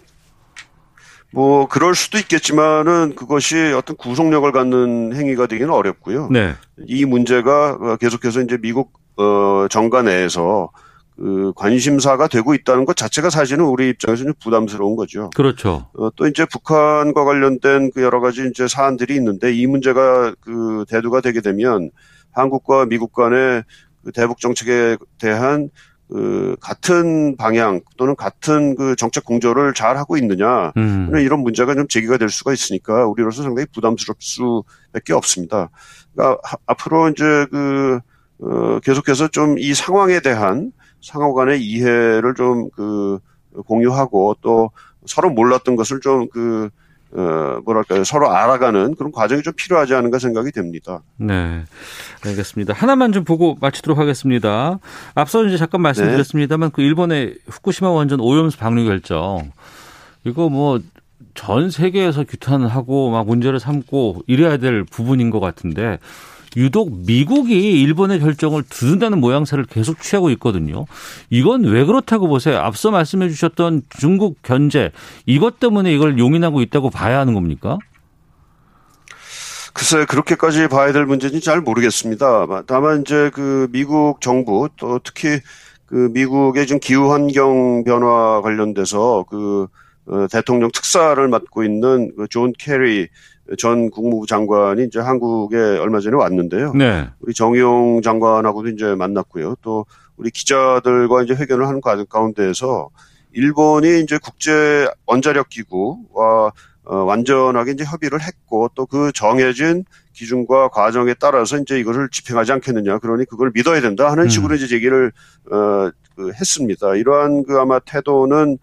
뭐 그럴 수도 있겠지만은 그것이 어떤 구속력을 갖는 행위가 되기는 어렵고요. 네. 이 문제가 어, 계속해서 이제 미국 어 정가 내에서 그 관심사가 되고 있다는 것 자체가 사실은 우리 입장에서는 부담스러운 거죠. 그렇죠. 어, 또 이제 북한과 관련된 그 여러 가지 이제 사안들이 있는데 이 문제가 그 대두가 되게 되면 한국과 미국 간의 그 대북 정책에 대한 그 같은 방향 또는 같은 그 정책 공조를 잘 하고 있느냐 음. 이런 문제가 좀 제기가 될 수가 있으니까 우리로서 상당히 부담스럽 수밖에 없습니다. 그러니까 하- 앞으로 이제 그 어, 계속해서 좀 이 상황에 대한 상호 간의 이해를 좀 그 공유하고 또 서로 몰랐던 것을 좀그 어, 뭐랄까요 서로 알아가는 그런 과정이 좀 필요하지 않은가 생각이 됩니다. 네. 알겠습니다. 하나만 좀 보고 마치도록 하겠습니다. 앞서 이제 잠깐 말씀드렸습니다만 그 일본의 후쿠시마 원전 오염수 방류 결정 이거 뭐 전 세계에서 규탄하고 막 문제를 삼고 이래야 될 부분인 것 같은데 유독 미국이 일본의 결정을 두둔다는 모양새를 계속 취하고 있거든요. 이건 왜 그렇다고 보세요? 앞서 말씀해 주셨던 중국 견제 이것 때문에 이걸 용인하고 있다고 봐야 하는 겁니까? 글쎄 그렇게까지 봐야 될 문제는 잘 모르겠습니다. 다만 이제 그 미국 정부 또 특히 그 미국의 지금 기후 환경 변화 관련돼서 그 어, 대통령 특사를 맡고 있는 그 존 케리 전 국무부 장관이 이제 한국에 얼마 전에 왔는데요. 네. 우리 정의용 장관하고도 이제 만났고요. 또 우리 기자들과 이제 회견을 하는 과정 가운데에서 일본이 이제 국제 원자력 기구와 어, 완전하게 이제 협의를 했고 또 그 정해진 기준과 과정에 따라서 이제 이것을 집행하지 않겠느냐. 그러니 그걸 믿어야 된다 하는 음. 식으로 이제 얘기를 어, 그 했습니다. 이러한 그 아마 태도는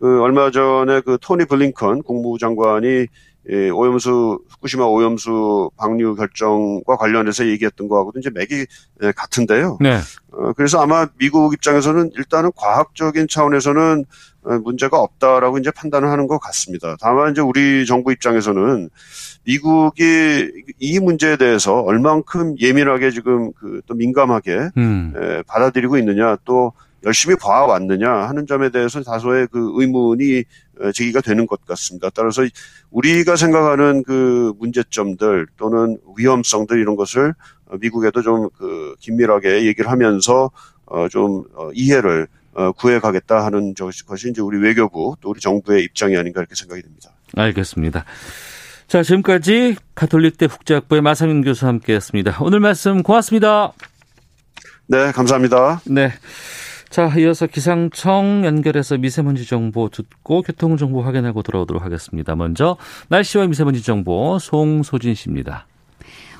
그 얼마 전에 그 토니 블링컨 국무부 장관이 예, 오염수 후쿠시마 오염수 방류 결정과 관련해서 얘기했던 거하고도 이제 맥이 예, 같은데요. 네. 어, 그래서 아마 미국 입장에서는 일단은 과학적인 차원에서는 어, 문제가 없다라고 이제 판단을 하는 것 같습니다. 다만 이제 우리 정부 입장에서는 미국이 이 문제에 대해서 얼만큼 예민하게 지금 그 또 민감하게 음. 에, 받아들이고 있느냐 또 열심히 봐왔느냐 하는 점에 대해서 다소의 그 의문이 에, 제기가 되는 것 같습니다. 따라서 우리가 생각하는 그 문제점들 또는 위험성들 이런 것을 어, 미국에도 좀 그 긴밀하게 얘기를 하면서 어, 좀 어, 이해를 어, 구해가겠다 하는 것이 이제 우리 외교부 또 우리 정부의 입장이 아닌가 이렇게 생각이 됩니다. 알겠습니다. 자, 지금까지 가톨릭대 국제학부의 마상윤 교수와 함께했습니다. 오늘 말씀 고맙습니다. 네, 감사합니다. 네. 자, 이어서 기상청 연결해서 미세먼지 정보 듣고 교통 정보 확인하고 돌아오도록 하겠습니다. 먼저 날씨와 미세먼지 정보 송소진 씨입니다.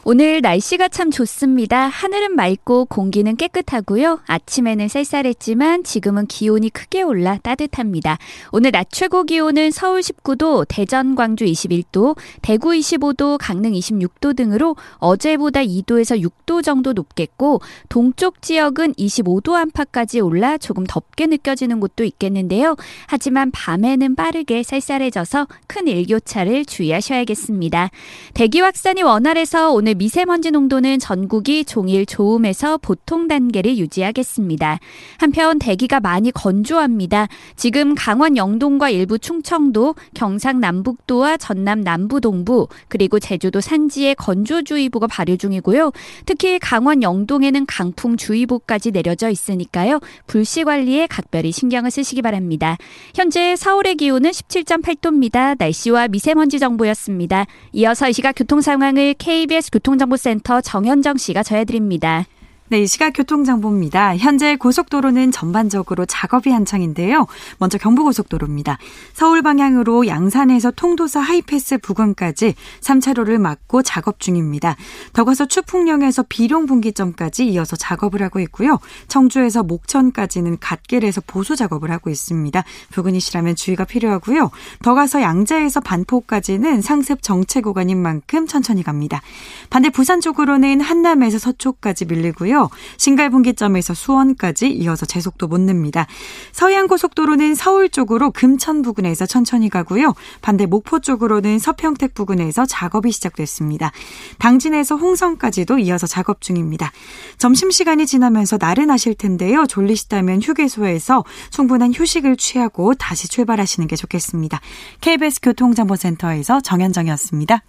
오늘 날씨가 참 좋습니다. 하늘은 맑고 공기는 깨끗하고요. 아침에는 쌀쌀했지만 지금은 기온이 크게 올라 따뜻합니다. 오늘 낮 최고 기온은 서울 19도, 대전, 광주 21도, 대구 25도, 강릉 26도 등으로 어제보다 2도에서 6도 정도 높겠고 동쪽 지역은 25도 안팎까지 올라 조금 덥게 느껴지는 곳도 있겠는데요. 하지만 밤에는 빠르게 쌀쌀해져서 큰 일교차를 주의하셔야겠습니다. 대기 확산이 원활해서 오늘 미세먼지 농도는 전국이 종일 좋음에서 보통 단계를 유지하겠습니다. 한편 대기가 많이 건조합니다. 지금 강원 영동과 일부 충청도, 경상 남북도와 전남 남부 동부, 그리고 제주도 산지에 건조주의보가 발효 중이고요. 특히 강원 영동에는 강풍주의보까지 내려져 있으니까요. 불씨 관리에 각별히 신경을 쓰시기 바랍니다. 현재 서울의 기온은 17.8도입니다. 날씨와 미세먼지 정보였습니다. 이어서 이 시각 교통 상황을 KBS 교통 정보센터 정현정 씨가 전해드립니다. 네, 이 시각 교통정보입니다. 현재 고속도로는 전반적으로 작업이 한창인데요. 먼저 경부고속도로입니다. 서울 방향으로 양산에서 통도사 하이패스 부근까지 3차로를 막고 작업 중입니다. 더 가서 추풍령에서 비룡 분기점까지 이어서 작업을 하고 있고요. 청주에서 목천까지는 갓길에서 보수 작업을 하고 있습니다. 부근이시라면 주의가 필요하고요. 더 가서 양재에서 반포까지는 상습 정체 구간인 만큼 천천히 갑니다. 반대 부산 쪽으로는 한남에서 서초까지 밀리고요. 신갈 분기점에서 수원까지 이어서 제속도 못 냅니다. 서해안 고속도로는 서울 쪽으로 금천 부근에서 천천히 가고요. 반대 목포 쪽으로는 서평택 부근에서 작업이 시작됐습니다. 당진에서 홍성까지도 이어서 작업 중입니다. 점심시간이 지나면서 나른하실 텐데요. 졸리시다면 휴게소에서 충분한 휴식을 취하고 다시 출발하시는 게 좋겠습니다. KBS 교통정보센터에서 정현정이었습니다.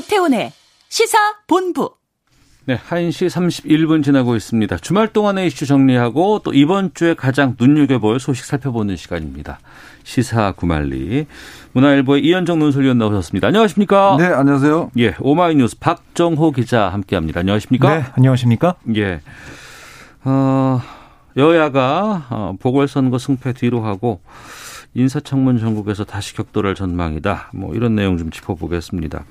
오태훈의 시사 본부. 네, 1시 31분 지나고 있습니다. 주말 동안의 이슈 정리하고 또 이번 주에 가장 눈여겨볼 소식 살펴보는 시간입니다. 시사 구말리. 문화일보의 이현정 논설위원 나오셨습니다. 안녕하십니까? 네, 안녕하세요. 예, 오마이뉴스 박정호 기자 함께 합니다. 안녕하십니까? 네, 안녕하십니까? 예. 어, 여야가 어, 보궐선거 승패 뒤로 하고 인사청문 전국에서 다시 격돌할 전망이다. 뭐 이런 내용 좀 짚어보겠습니다.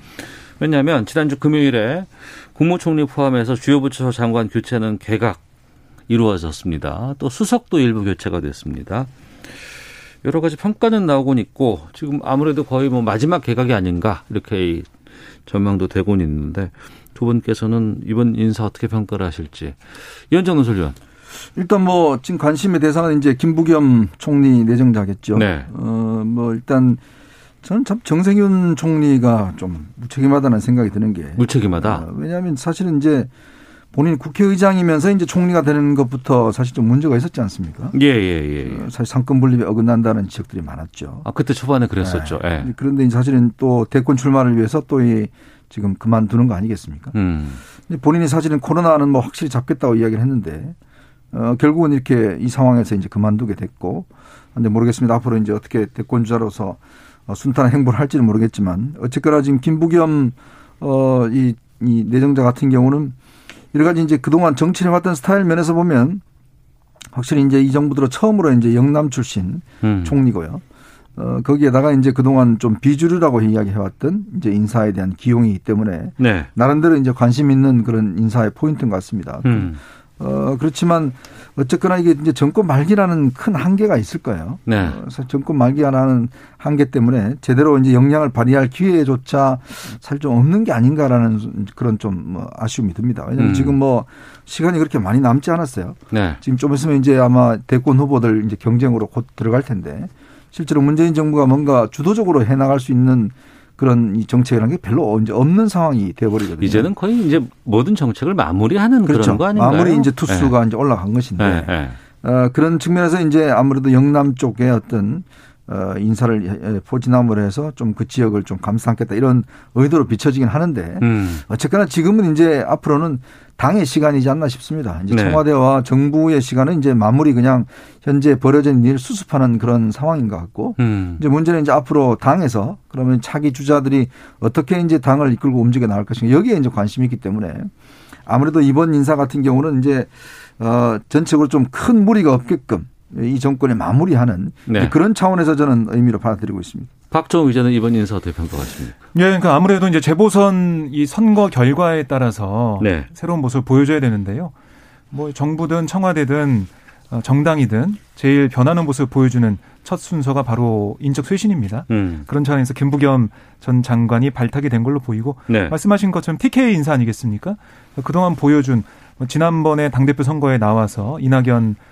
왜냐하면 지난주 금요일에 국무총리 포함해서 주요 부처 장관 교체는 개각 이루어졌습니다. 또 수석도 일부 교체가 됐습니다. 여러 가지 평가는 나오곤 있고 지금 아무래도 거의 뭐 마지막 개각이 아닌가 이렇게 전망도 되곤 있는데 두 분께서는 이번 인사 어떻게 평가를 하실지 이현정 논설위원. 일단 뭐 지금 관심의 대상은 이제 김부겸 총리 내정자겠죠. 네. 어뭐 일단 저는 참 정세균 총리가 좀 무책임하다는 생각이 드는 게 무책임하다. 어, 왜냐하면 사실은 이제 본인 국회의장이면서 이제 총리가 되는 것부터 사실 좀 문제가 있었지 않습니까? 예, 예, 예. 어, 사실 상권 분립에 어긋난다는 지적들이 많았죠. 아, 그때 초반에 그랬었죠. 네. 예. 그런데 사실은 또 대권 출마를 위해서 또 이 지금 그만두는 거 아니겠습니까? 음. 본인이 사실은 코로나는 뭐 확실히 잡겠다고 이야기를 했는데 어, 결국은 이렇게 이 상황에서 이제 그만두게 됐고 근데 모르겠습니다. 앞으로 이제 어떻게 대권 주자로서 어, 순탄한 행보를 할지는 모르겠지만 어쨌거나 지금 김부겸 어이 이 내정자 같은 경우는 여러 가지 이제 그동안 정치를 해왔던 스타일 면에서 보면 확실히 이제 이 정부 들어 처음으로 이제 영남 출신 음. 총리고요. 어, 거기에다가 이제 그동안 좀 비주류라고 이야기해왔던 이제 인사에 대한 기용이기 때문에 네. 나름대로 이제 관심 있는 그런 인사의 포인트인 것 같습니다. 음. 어, 그렇지만 어쨌거나 이게 이제 정권 말기라는 큰 한계가 있을 거예요. 네. 어, 그래서 정권 말기라는 한계 때문에 제대로 이제 역량을 발휘할 기회조차 사실 좀 없는 게 아닌가라는 그런 좀뭐 아쉬움이 듭니다. 왜냐하면 음. 지금 뭐 시간이 그렇게 많이 남지 않았어요. 네. 지금 좀 있으면 이제 아마 대권 후보들 이제 경쟁으로 곧 들어갈 텐데 실제로 문재인 정부가 뭔가 주도적으로 해 나갈 수 있는 그런 이 정책이라는 게 별로 이제 없는 상황이 되어버리거든요. 이제는 거의 이제 모든 정책을 마무리하는 그렇죠. 그런 거 아닌가요? 마무리 이제 투수가 네. 이제 올라간 것인데 네, 네. 어, 그런 측면에서 이제 아무래도 영남 쪽에 어떤 어, 인사를 포진함을 해서 좀 그 지역을 좀 감싸겠다 이런 의도로 비춰지긴 하는데 음. 어쨌거나 지금은 이제 앞으로는 당의 시간이지 않나 싶습니다. 이제 네. 청와대와 정부의 시간은 이제 마무리 그냥 현재 벌어진 일 수습하는 그런 상황인 것 같고 음. 이제 문제는 이제 앞으로 당에서 그러면 차기 주자들이 어떻게 이제 당을 이끌고 움직여 나갈 것인가 여기에 이제 관심이 있기 때문에 아무래도 이번 인사 같은 경우는 이제 어 전체적으로 좀 큰 무리가 없게끔 이 정권에 마무리하는 네. 그런 차원에서 저는 의미로 받아들이고 있습니다. 박정우 기자는 이번 인사 어떻게 평가하십니까? 예, 그러니까 아무래도 이제 재보선 이 선거 결과에 따라서 네. 새로운 모습을 보여줘야 되는데요. 뭐 정부든 청와대든 어, 정당이든 제일 변하는 모습을 보여주는 첫 순서가 바로 인적 쇄신입니다. 음. 그런 차원에서 김부겸 전 장관이 발탁이 된 걸로 보이고 네. 말씀하신 것처럼 TK 인사 아니겠습니까? 그동안 보여준 뭐 지난번에 당대표 선거에 나와서 이낙연 아,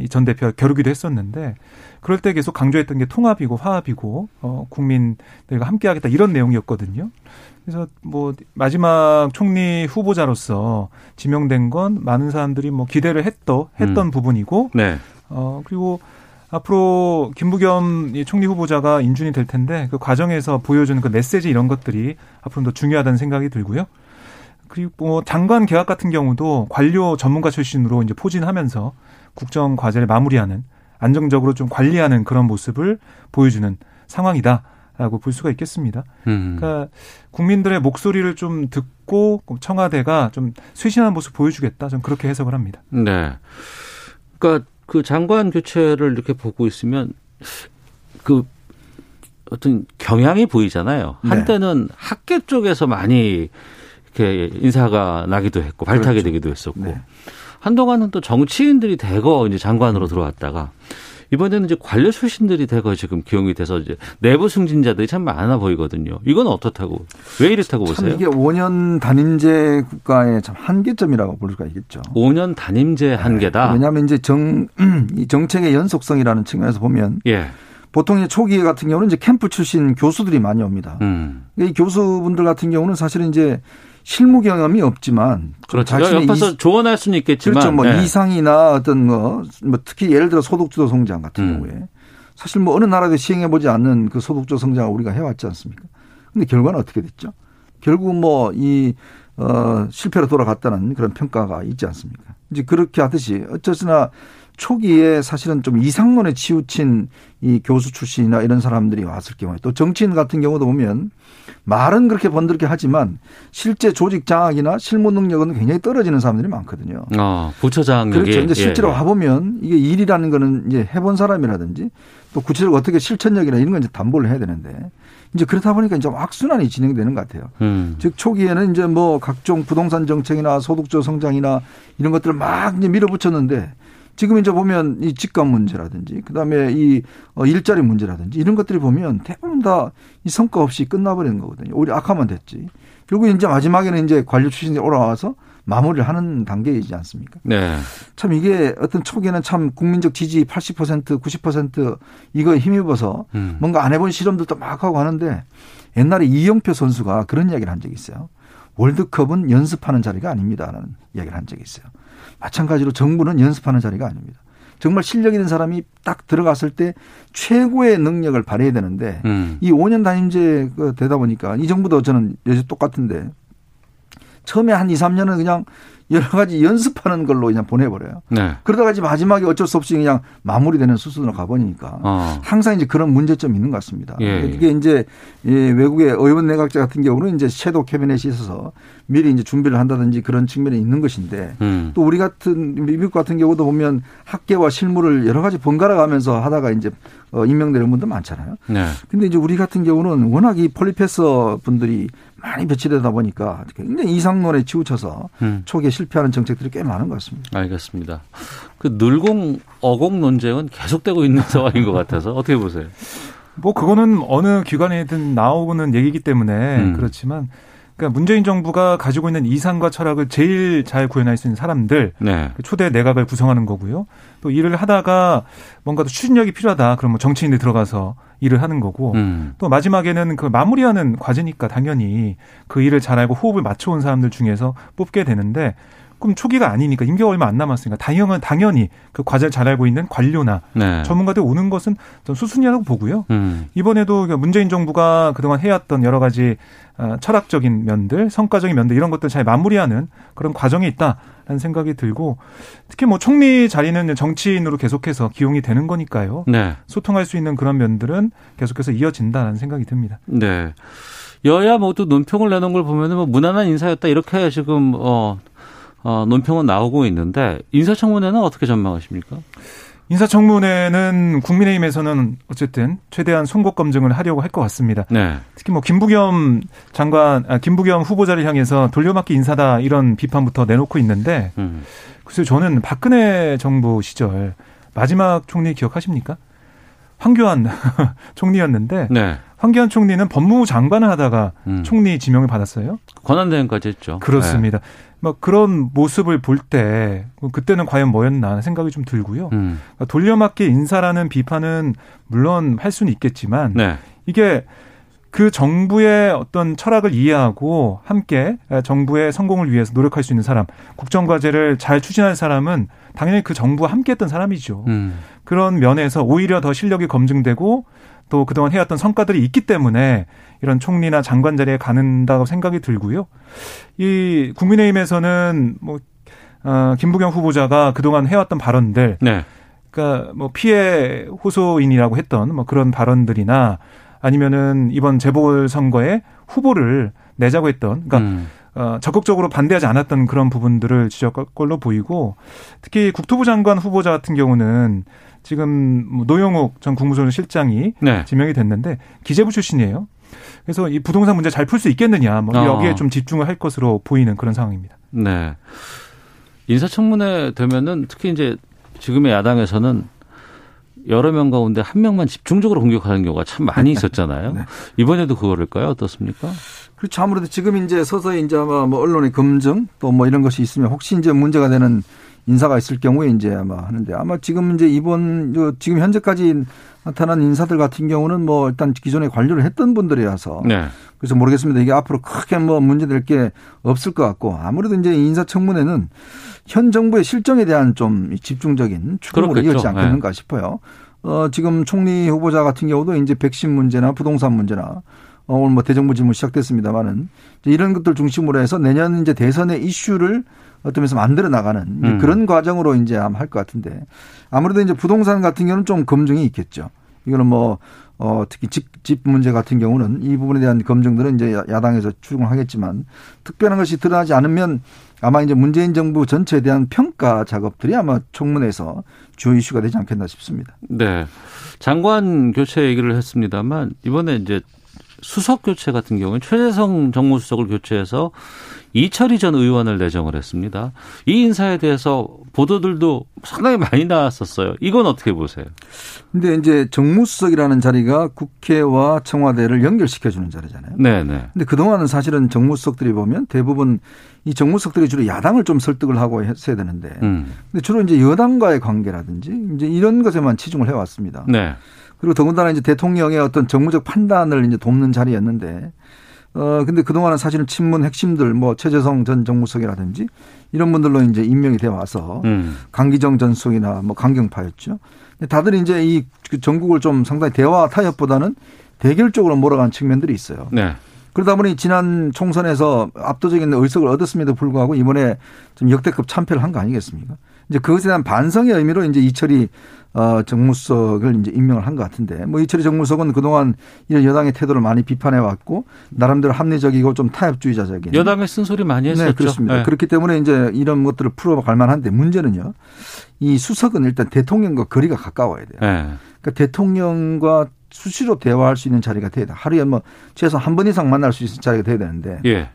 이전 대표가 겨루기도 했었는데 그럴 때 계속 강조했던 게 통합이고 화합이고 어, 국민들과 함께하겠다 이런 내용이었거든요. 그래서 뭐 마지막 총리 후보자로서 지명된 건 많은 사람들이 뭐 기대를 했던 했던 음. 부분이고 네. 어 그리고 앞으로 김부겸 이 총리 후보자가 인준이 될 텐데 그 과정에서 보여주는 그 메시지 이런 것들이 앞으로 더 중요하다는 생각이 들고요. 그리고 뭐 장관 계약 같은 경우도 관료 전문가 출신으로 이제 포진하면서 국정 과제를 마무리하는 안정적으로 좀 관리하는 그런 모습을 보여주는 상황이다 라고 볼 수가 있겠습니다. 음. 그러니까 국민들의 목소리를 좀 듣고 청와대가 좀 쇄신한 모습 보여주겠다. 좀 그렇게 해석을 합니다. 네. 그러니까 그 장관 교체를 이렇게 보고 있으면 그 어떤 경향이 보이잖아요. 네. 한때는 학계 쪽에서 많이 이렇게 인사가 나기도 했고 발탁이 그렇죠. 되기도 했었고 네. 한동안은 또 정치인들이 대거 이제 장관으로 들어왔다가 이번에는 이제 관료 출신들이 대거 지금 기용이 돼서 이제 내부 승진자들이 참 많아 보이거든요. 이건 어떻다고 왜 이렇다고 참 보세요? 이게 5년 단임제 국가의 참 한계점이라고 볼 수가 있겠죠. 5년 단임제 한계다. 왜냐하면 이제 정, (clears throat) 이 정책의 연속성이라는 측면에서 보면 예. 보통 이제 초기 같은 경우는 이제 캠프 출신 교수들이 많이 옵니다. 음. 이 교수분들 같은 경우는 사실은 이제 실무 경험이 없지만 좀 그렇죠. 옆에서 이- 조언할 수는 있겠지만 그렇죠. 뭐 예. 이상이나 어떤 거, 뭐 특히 예를 들어 소득주도 성장 같은 음. 경우에 사실 뭐 어느 나라도 시행해 보지 않는 그 소득주도 성장을 우리가 해왔지 않습니까? 근데 결과는 어떻게 됐죠? 결국 뭐이 어, 실패로 돌아갔다는 그런 평가가 있지 않습니까? 이제 그렇게 하듯이 어쨌으나 초기에 사실은 좀 이상론에 치우친 이 교수 출신이나 이런 사람들이 왔을 경우에 또 정치인 같은 경우도 보면 말은 그렇게 번들게 하지만 실제 조직 장악이나 실무 능력은 굉장히 떨어지는 사람들이 많거든요. 어, 부처장 그렇죠. 이제 실제로 예, 예. 와보면 이게 일이라는 거는 이제 해본 사람이라든지 또 구체적으로 어떻게 실천력이나 이런 건 이제 담보를 해야 되는데 이제 그렇다 보니까 이제 악순환이 진행되는 것 같아요. 음. 즉 초기에는 이제 뭐 각종 부동산 정책이나 소득적 성장이나 이런 것들을 막 이제 밀어붙였는데 지금 이제 보면 이 집값 문제라든지 그다음에 이 어, 일자리 문제라든지 이런 것들이 보면 대부분 다 이 성과 없이 끝나버리는 거거든요. 오히려 악화만 됐지. 결국 이제 마지막에는 이제 관료 출신이 올라와서 마무리를 하는 단계이지 않습니까? 네. 참 이게 어떤 초기에는 참 국민적 지지 80% 90% 이거에 힘입어서 음. 뭔가 안 해본 실험들도 막 하고 하는데 옛날에 이영표 선수가 그런 이야기를 한 적이 있어요. 월드컵은 연습하는 자리가 아닙니다라는 이야기를 한 적이 있어요. 마찬가지로 정부는 연습하는 자리가 아닙니다. 정말 실력 있는 사람이 딱 들어갔을 때 최고의 능력을 발휘해야 되는데 음. 이 5년 단임제 그 되다 보니까 이 정부도 저는 여전히 똑같은데 처음에 한 2, 3년은 그냥 여러 가지 연습하는 걸로 그냥 보내버려요. 네. 그러다가 이제 마지막에 어쩔 수 없이 그냥 마무리되는 수순으로 가보니까 어. 항상 이제 그런 문제점이 있는 것 같습니다. 예, 예. 이게 이제 이 외국의 의원 내각제 같은 경우는 이제 섀도우 캐비넷이 있어서 미리 이제 준비를 한다든지 그런 측면이 있는 것인데 음. 또 우리 같은 미국 같은 경우도 보면 학계와 실무를 여러 가지 번갈아 가면서 하다가 이제 어, 임명되는 분도 많잖아요. 네. 근데 이제 우리 같은 경우는 워낙 이 폴리페서 분들이 많이 배치되다 보니까 굉장히 이상론에 치우쳐서 음. 초기에 실패하는 정책들이 꽤 많은 것 같습니다. 알겠습니다. 그 늘공 어공 논쟁은 계속되고 있는 (laughs) 상황인 것 같아서 어떻게 보세요? 뭐 그거는 어느 기관이든 나오는 얘기이기 때문에 음. 그렇지만 그러니까 문재인 정부가 가지고 있는 이상과 철학을 제일 잘 구현할 수 있는 사람들 네. 그 초대 내각을 구성하는 거고요. 또 일을 하다가 뭔가 또 추진력이 필요하다. 그러면 정치인들이 들어가서 일을 하는 거고 음. 또 마지막에는 그 마무리하는 과제니까 당연히 그 일을 잘 알고 호흡을 맞춰온 사람들 중에서 뽑게 되는데 그럼 초기가 아니니까 임기가 얼마 안 남았으니까 당연은 당연히 그 과제를 잘 알고 있는 관료나 네. 전문가들 오는 것은 전 수순이라고 보고요. 음. 이번에도 문재인 정부가 그동안 해왔던 여러 가지 어, 철학적인 면들, 성과적인 면들 이런 것들 잘 마무리하는 그런 과정이 있다라는 생각이 들고 특히 뭐 총리 자리는 정치인으로 계속해서 기용이 되는 거니까요. 네. 소통할 수 있는 그런 면들은 계속해서 이어진다는 생각이 듭니다. 네. 여야 모두 논평을 내놓은 걸 보면은 뭐 무난한 인사였다 이렇게 지금 어, 어 논평은 나오고 있는데 인사청문회는 어떻게 전망하십니까? 인사청문회는 국민의힘에서는 어쨌든 최대한 송곳 검증을 하려고 할 것 같습니다. 네. 특히 뭐 김부겸 장관, 아, 김부겸 후보자를 향해서 돌려막기 인사다 이런 비판부터 내놓고 있는데 음. 글쎄요 저는 박근혜 정부 시절 마지막 총리 기억하십니까? 황교안 (laughs) 총리였는데 네. 황교안 총리는 법무부 장관을 하다가 음. 총리 지명을 받았어요. 권한대행까지 했죠. 그렇습니다. 뭐 그런 모습을 볼 때 그때는 과연 뭐였나 생각이 좀 들고요. 음. 그러니까 돌려막기 인사라는 비판은 물론 할 수는 있겠지만 네. 이게 그 정부의 어떤 철학을 이해하고 함께 정부의 성공을 위해서 노력할 수 있는 사람, 국정과제를 잘 추진할 사람은 당연히 그 정부와 함께 했던 사람이죠. 음. 그런 면에서 오히려 더 실력이 검증되고 또 그동안 해왔던 성과들이 있기 때문에 이런 총리나 장관 자리에 가는다고 생각이 들고요. 이 국민의힘에서는 뭐, 어, 김부겸 후보자가 그동안 해왔던 발언들, 네. 그러니까 뭐 피해 호소인이라고 했던 뭐 그런 발언들이나 아니면은 이번 재보궐 선거에 후보를 내자고 했던, 그러니까 음. 어, 적극적으로 반대하지 않았던 그런 부분들을 지적할 걸로 보이고 특히 국토부 장관 후보자 같은 경우는 지금 뭐 노영욱 전 국무조선 실장이 네. 지명이 됐는데 기재부 출신이에요. 그래서 이 부동산 문제 잘 풀 수 있겠느냐, 뭐 어. 여기에 좀 집중을 할 것으로 보이는 그런 상황입니다. 네. 인사청문회 되면은 특히 이제 지금의 야당에서는 여러 명 가운데 한 명만 집중적으로 공격하는 경우가 참 많이 있었잖아요. (laughs) 네. 이번에도 그거를까요? 어떻습니까? 그렇죠. 아무래도 지금 이제 서서히 이제 아마 뭐 언론의 검증 또 뭐 이런 것이 있으면 혹시 이제 문제가 되는 인사가 있을 경우에 이제 아마 하는데 아마 지금 이제 이번 저 지금 현재까지 나타난 인사들 같은 경우는 뭐 일단 기존에 관료를 했던 분들이라서 네. 그래서 모르겠습니다. 이게 앞으로 크게 뭐 문제될 게 없을 것 같고 아무래도 이제 인사청문회는 현 정부의 실정에 대한 좀 집중적인 추궁으로. 이어지지 않겠는가 싶어요. 어, 지금 총리 후보자 같은 경우도 이제 백신 문제나 부동산 문제나 어, 오늘 뭐 대정부 질문 시작됐습니다만은 이런 것들 중심으로 해서 내년 이제 대선의 이슈를 어떤 면에서 만들어 나가는 음. 그런 과정으로 이제 아마 할 것 같은데 아무래도 이제 부동산 같은 경우는 좀 검증이 있겠죠. 이거는 뭐, 어, 특히 집, 집 문제 같은 경우는 이 부분에 대한 검증들은 이제 야- 야당에서 추궁하겠지만 특별한 것이 드러나지 않으면 아마 이제 문재인 정부 전체에 대한 평가 작업들이 아마 청문회에서 주요 이슈가 되지 않겠나 싶습니다. 네. 장관 교체 얘기를 했습니다만 이번에 이제 수석 교체 같은 경우는 최재성 정무수석을 교체해서 이철희 전 의원을 내정을 했습니다. 이 인사에 대해서 보도들도 상당히 많이 나왔었어요. 이건 어떻게 보세요? 근데 이제 정무수석이라는 자리가 국회와 청와대를 연결시켜주는 자리잖아요. 네네. 근데 그동안은 사실은 정무수석들이 보면 대부분 이 정무수석들이 주로 야당을 좀 설득을 하고 했어야 되는데 음. 근데 주로 이제 여당과의 관계라든지 이제 이런 것에만 치중을 해왔습니다. 네. 그리고 더군다나 이제 대통령의 어떤 정무적 판단을 이제 돕는 자리였는데 어 근데 그동안은 사실은 친문 핵심들 뭐 최재성 전 정무수석이라든지 이런 분들로 이제 임명이 돼 와서 음. 강기정 전 수석이나 뭐 강경파였죠. 근데 다들 이제 이그 전국을 좀 상당히 대화 타협보다는 대결 쪽으로 몰아간 측면들이 있어요. 네. 그러다 보니 지난 총선에서 압도적인 의석을 얻었음에도 불구하고 이번에 좀 역대급 참패를 한 거 아니겠습니까? 이제 그것에 대한 반성의 의미로 이제 이철이 어 정무수석을 이제 임명을 한 것 같은데 뭐 이철이 정무수석은 그동안 이런 여당의 태도를 많이 비판해 왔고 나름대로 합리적이고 좀 타협주의자적인 여당의 쓴소리 많이 했었죠. 네, 그렇습니다. 네. 그렇기 때문에 이제 이런 것들을 풀어갈 만한데 문제는요. 이 수석은 일단 대통령과 거리가 가까워야 돼요. 네. 그러니까 대통령과 수시로 대화할 수 있는 자리가 돼야 돼. 하루에 뭐 최소 한 번 이상 만날 수 있는 자리가 돼야 되는데 예.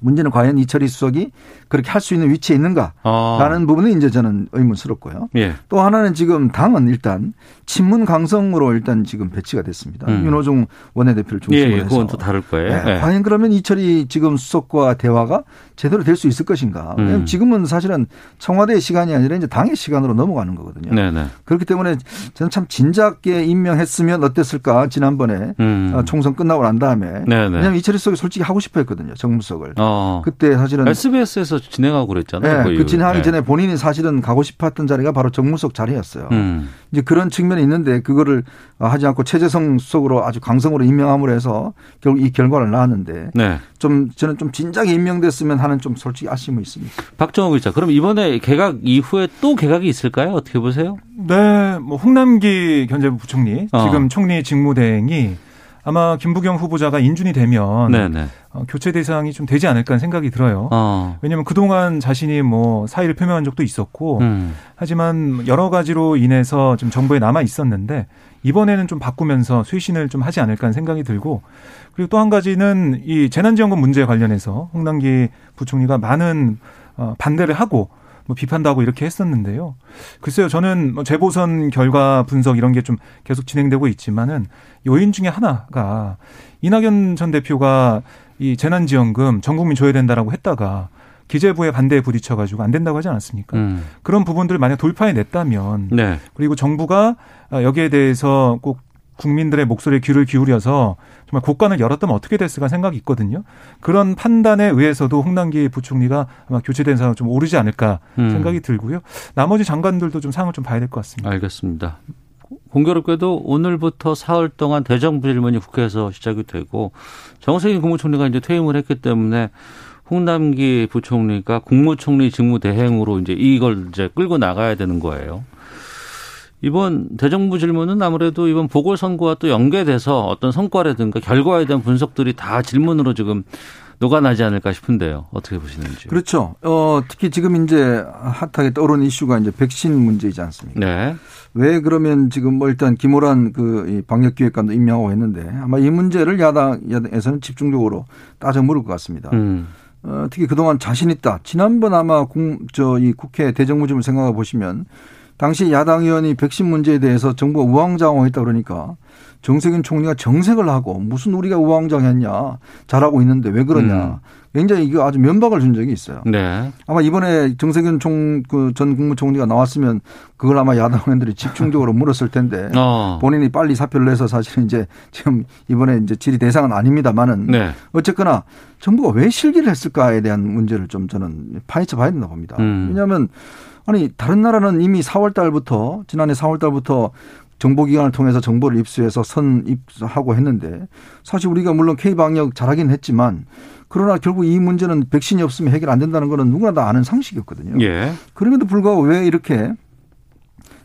문제는 과연 이철희 수석이 그렇게 할 수 있는 위치에 있는가라는 아. 부분은 이제 저는 의문스럽고요. 예. 또 하나는 지금 당은 일단 친문 강성으로 일단 지금 배치가 됐습니다. 음. 윤호중 원내대표를 예, 중심으로 예. 해서 그건 또 다를 거예요. 네. 예. 과연 그러면 이철이 지금 수석과 대화가 제대로 될 수 있을 것인가? 음. 지금은 사실은 청와대의 시간이 아니라 이제 당의 시간으로 넘어가는 거거든요. 네네. 그렇기 때문에 저는 참 진작에 임명했으면 어땠을까 지난번에 음. 어, 총선 끝나고 난 다음에 네네. 왜냐하면 이철이 수석이 솔직히 하고 싶어 했거든요 정무수석을. 어. 그때 사실은 SBS에서 진행하고 그랬잖아요. 네, 그. 진행하기 네. 전에 본인이 사실은 가고 싶었던 자리가 바로 정무수석 자리였어요. 음. 이제 그런 측면이 있는데 그거를 하지 않고 최재성 수석으로 아주 강성으로 임명함으로 해서 결국 이 결과를 낳았는데 네. 좀 저는 좀 진작에 임명됐으면 하는 좀 솔직히 아쉬움이 있습니다. 박정호 기자. 그럼 이번에 개각 이후에 또 개각이 있을까요? 어떻게 보세요? 네, 뭐 홍남기 견제부 부총리 어. 지금 총리 직무대행이 아마 김부겸 후보자가 인준이 되면 네네. 어, 교체 대상이 좀 되지 않을까 하는 생각이 들어요. 어. 왜냐하면 그동안 자신이 뭐 사의를 표명한 적도 있었고 음. 하지만 여러 가지로 인해서 좀 정부에 남아 있었는데 이번에는 좀 바꾸면서 쇄신을 좀 하지 않을까 하는 생각이 들고 그리고 또 한 가지는 이 재난지원금 문제 관련해서 홍남기 부총리가 많은 어, 반대를 하고 뭐 비판도 하고 이렇게 했었는데요. 글쎄요, 저는 뭐 재보선 결과 분석 이런 게 좀 계속 진행되고 있지만은 요인 중에 하나가 이낙연 전 대표가 이 재난지원금 전 국민 줘야 된다라고 했다가 기재부의 반대에 부딪혀가지고 안 된다고 하지 않았습니까? 음. 그런 부분들을 만약 돌파해 냈다면 네. 그리고 정부가 여기에 대해서 꼭 국민들의 목소리에 귀를 기울여서 정말 국간을 열었다면 어떻게 됐을까 생각이 있거든요. 그런 판단에 의해서도 홍남기 부총리가 아마 교체된 상황 좀 오르지 않을까 음. 생각이 들고요. 나머지 장관들도 좀 상을 좀 봐야 될 것 같습니다. 알겠습니다. 공교롭게도 오늘부터 사흘 동안 대정부 질문이 국회에서 시작이 되고 정세균 국무총리가 이제 퇴임을 했기 때문에 홍남기 부총리가 국무총리 직무 대행으로 이제 이걸 이제 끌고 나가야 되는 거예요. 이번 대정부 질문은 아무래도 이번 보궐선거와 또 연계돼서 어떤 성과라든가 결과에 대한 분석들이 다 질문으로 지금 녹아나지 않을까 싶은데요. 어떻게 보시는지. 그렇죠. 어, 특히 지금 이제 핫하게 떠오르는 이슈가 이제 백신 문제이지 않습니까? 네. 왜 그러면 지금 뭐 일단 김호란 그 방역기획관도 임명하고 했는데 아마 이 문제를 야당, 야당에서는 집중적으로 따져 물을 것 같습니다. 음. 어, 특히 그동안 자신 있다. 지난번 아마 공, 저, 이 국회 대정부점을 생각해 보시면 당시 야당 의원이 백신 문제에 대해서 정부가 우왕좌왕했다 그러니까 정세균 총리가 정색을 하고 무슨 우리가 우왕좌왕했냐 잘하고 있는데 왜 그러냐 음. 굉장히 이거 아주 면박을 준 적이 있어요. 네. 아마 이번에 정세균 총 그 전 국무총리가 나왔으면 그걸 아마 야당 의원들이 집중적으로 (laughs) 물었을 텐데 어. 본인이 빨리 사표를 내서 사실은 이제 지금 이번에 이제 질의 대상은 아닙니다만은 네. 어쨌거나 정부가 왜 실기를 했을까에 대한 문제를 좀 저는 파헤쳐 봐야 된다고 봅니다. 음. 왜냐하면 아니 다른 나라는 이미 4월 달부터 지난해 4월 달부터 정보기관을 통해서 정보를 입수해서 선입하고 했는데 사실 우리가 물론 K 방역 잘하긴 했지만 그러나 결국 이 문제는 백신이 없으면 해결 안 된다는 거는 누구나 다 아는 상식이었거든요. 예. 그럼에도 불구하고 왜 이렇게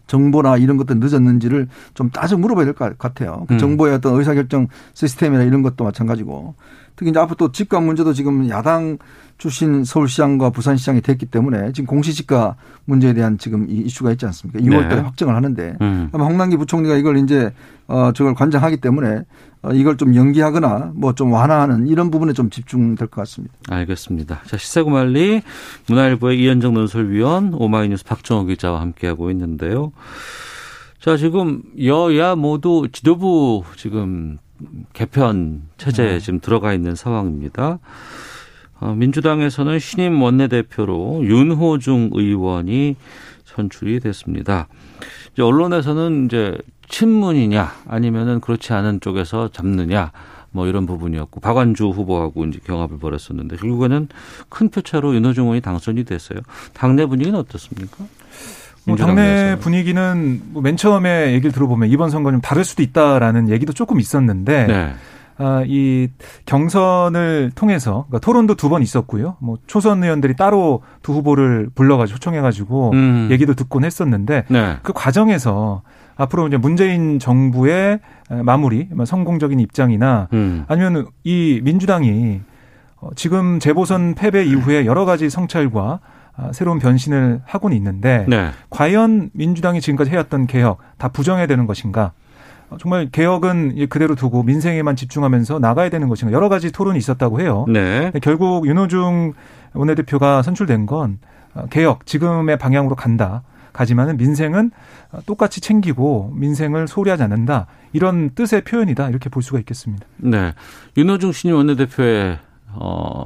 정보나 이런 것들 늦었는지를 좀 따져 물어봐야 될 것 같아요. 그 음. 정보의 어떤 의사결정 시스템이나 이런 것도 마찬가지고 특히 이제 앞으로 또 집값 문제도 지금 야당 출신 서울시장과 부산시장이 됐기 때문에 지금 공시지가 문제에 대한 지금 이 이슈가 있지 않습니까? 2월달에 네. 확정을 하는데 음. 아마 홍남기 부총리가 이걸 이제 어 저걸 관장하기 때문에 어 이걸 좀 연기하거나 뭐 좀 완화하는 이런 부분에 좀 집중될 것 같습니다. 알겠습니다. 자 시세구말리 문화일보의 이현정 논설위원 오마이뉴스 박정호 기자와 함께하고 있는데요. 자 지금 여야 모두 지도부 지금 개편 체제에 네. 지금 들어가 있는 상황입니다. 어, 민주당에서는 신임 원내대표로 윤호중 의원이 선출이 됐습니다. 이제 언론에서는 이제 친문이냐 아니면은 그렇지 않은 쪽에서 잡느냐 뭐 이런 부분이었고 박완주 후보하고 이제 경합을 벌였었는데 결국에는 큰 표차로 윤호중 의원이 당선이 됐어요. 당내 분위기는 어떻습니까? 뭐 당내 분위기는 뭐 맨 처음에 얘기를 들어보면 이번 선거는 좀 다를 수도 있다라는 얘기도 조금 있었는데 네. 아, 이 경선을 통해서 그러니까 토론도 두 번 있었고요. 뭐 초선 의원들이 따로 두 후보를 불러가지고 초청해가지고 음. 얘기도 듣곤 했었는데 네. 그 과정에서 앞으로 이제 문재인 정부의 마무리, 뭐 성공적인 입장이나 음. 아니면 이 민주당이 어, 지금 재보선 패배 이후에 여러 가지 성찰과 아, 새로운 변신을 하고는 있는데 네. 과연 민주당이 지금까지 해왔던 개혁 다 부정해야 되는 것인가? 어, 정말 개혁은 그대로 두고 민생에만 집중하면서 나가야 되는 것인가 여러 가지 토론이 있었다고 해요. 네. 결국 윤호중 원내대표가 선출된 건 어, 개혁 지금의 방향으로 간다. 가지만은 민생은 어, 똑같이 챙기고 민생을 소홀히 하지 않는다. 이런 뜻의 표현이다. 이렇게 볼 수가 있겠습니다. 네. 윤호중 신임 원내대표의 어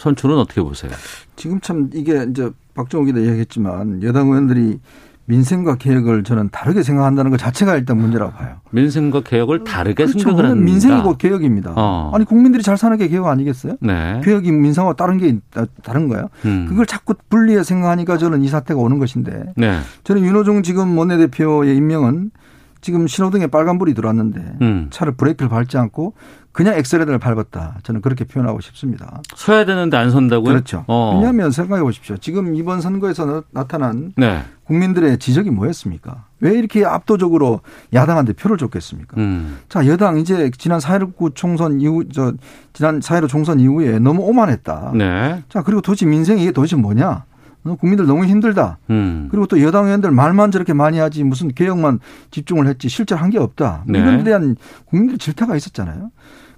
선출은 어떻게 보세요? 지금 참 이게 이제 박정호 기자 이야기했지만 여당 의원들이 민생과 개혁을 저는 다르게 생각한다는 것 자체가 일단 문제라고 봐요. 민생과 개혁을 다르게 그렇죠. 생각을 한다. 민생이 곧 개혁입니다. 어. 아니 국민들이 잘 사는 게 개혁 아니겠어요? 네. 개혁이 민생과 다른 게 다른 거예요. 음. 그걸 자꾸 분리해 생각하니까 저는 이 사태가 오는 것인데 네. 저는 윤호중 지금 원내대표의 임명은 지금 신호등에 빨간불이 들어왔는데 음. 차를 브레이크를 밟지 않고 그냥 엑셀레터를 밟았다. 저는 그렇게 표현하고 싶습니다. 서야 되는데 안 선다고요? 그렇죠. 어. 왜냐하면 생각해 보십시오. 지금 이번 선거에서 나타난 네. 국민들의 지적이 뭐였습니까? 왜 이렇게 압도적으로 야당한테 표를 줬겠습니까? 음. 자, 여당 이제 지난 4.19 총선 이후, 저, 지난 4.15 총선 이후에 너무 오만했다. 네. 자, 그리고 도대체 민생이 이게 도대체 뭐냐? 어, 국민들 너무 힘들다. 음. 그리고 또 여당 의원들 말만 저렇게 많이 하지 무슨 개혁만 집중을 했지 실제로 한게 없다. 네. 이런 데 대한 국민들 질타가 있었잖아요.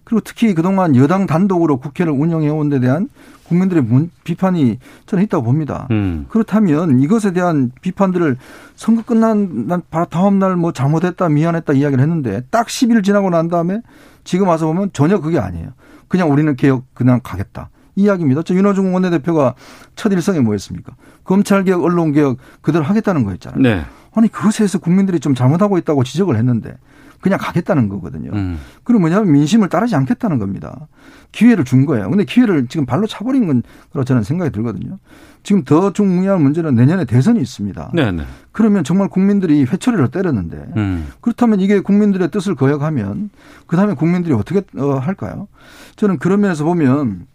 그리고 특히 그동안 여당 단독으로 국회를 운영해 온 데 대한 국민들의 문, 비판이 저는 있다고 봅니다. 음. 그렇다면 이것에 대한 비판들을 선거 끝난 난 다음 날 뭐 잘못했다 미안했다 이야기를 했는데 딱 10일 지나고 난 다음에 지금 와서 보면 전혀 그게 아니에요. 그냥 우리는 개혁 그냥 가겠다. 이 이야기입니다. 저 윤호중 원내대표가 첫 일성이 뭐였습니까? 검찰개혁, 언론개혁 그대로 하겠다는 거였잖아요. 네. 아니 그것에서 국민들이 좀 잘못하고 있다고 지적을 했는데 그냥 가겠다는 거거든요. 음. 그리고 뭐냐면 민심을 따르지 않겠다는 겁니다. 기회를 준 거예요. 근데 기회를 지금 발로 차버린 건 그렇고 저는 생각이 들거든요. 지금 더 중요한 문제는 내년에 대선이 있습니다. 네네. 그러면 정말 국민들이 회초리를 때렸는데 음. 그렇다면 이게 국민들의 뜻을 거역하면 그다음에 국민들이 어떻게 어, 할까요? 저는 그런 면에서 보면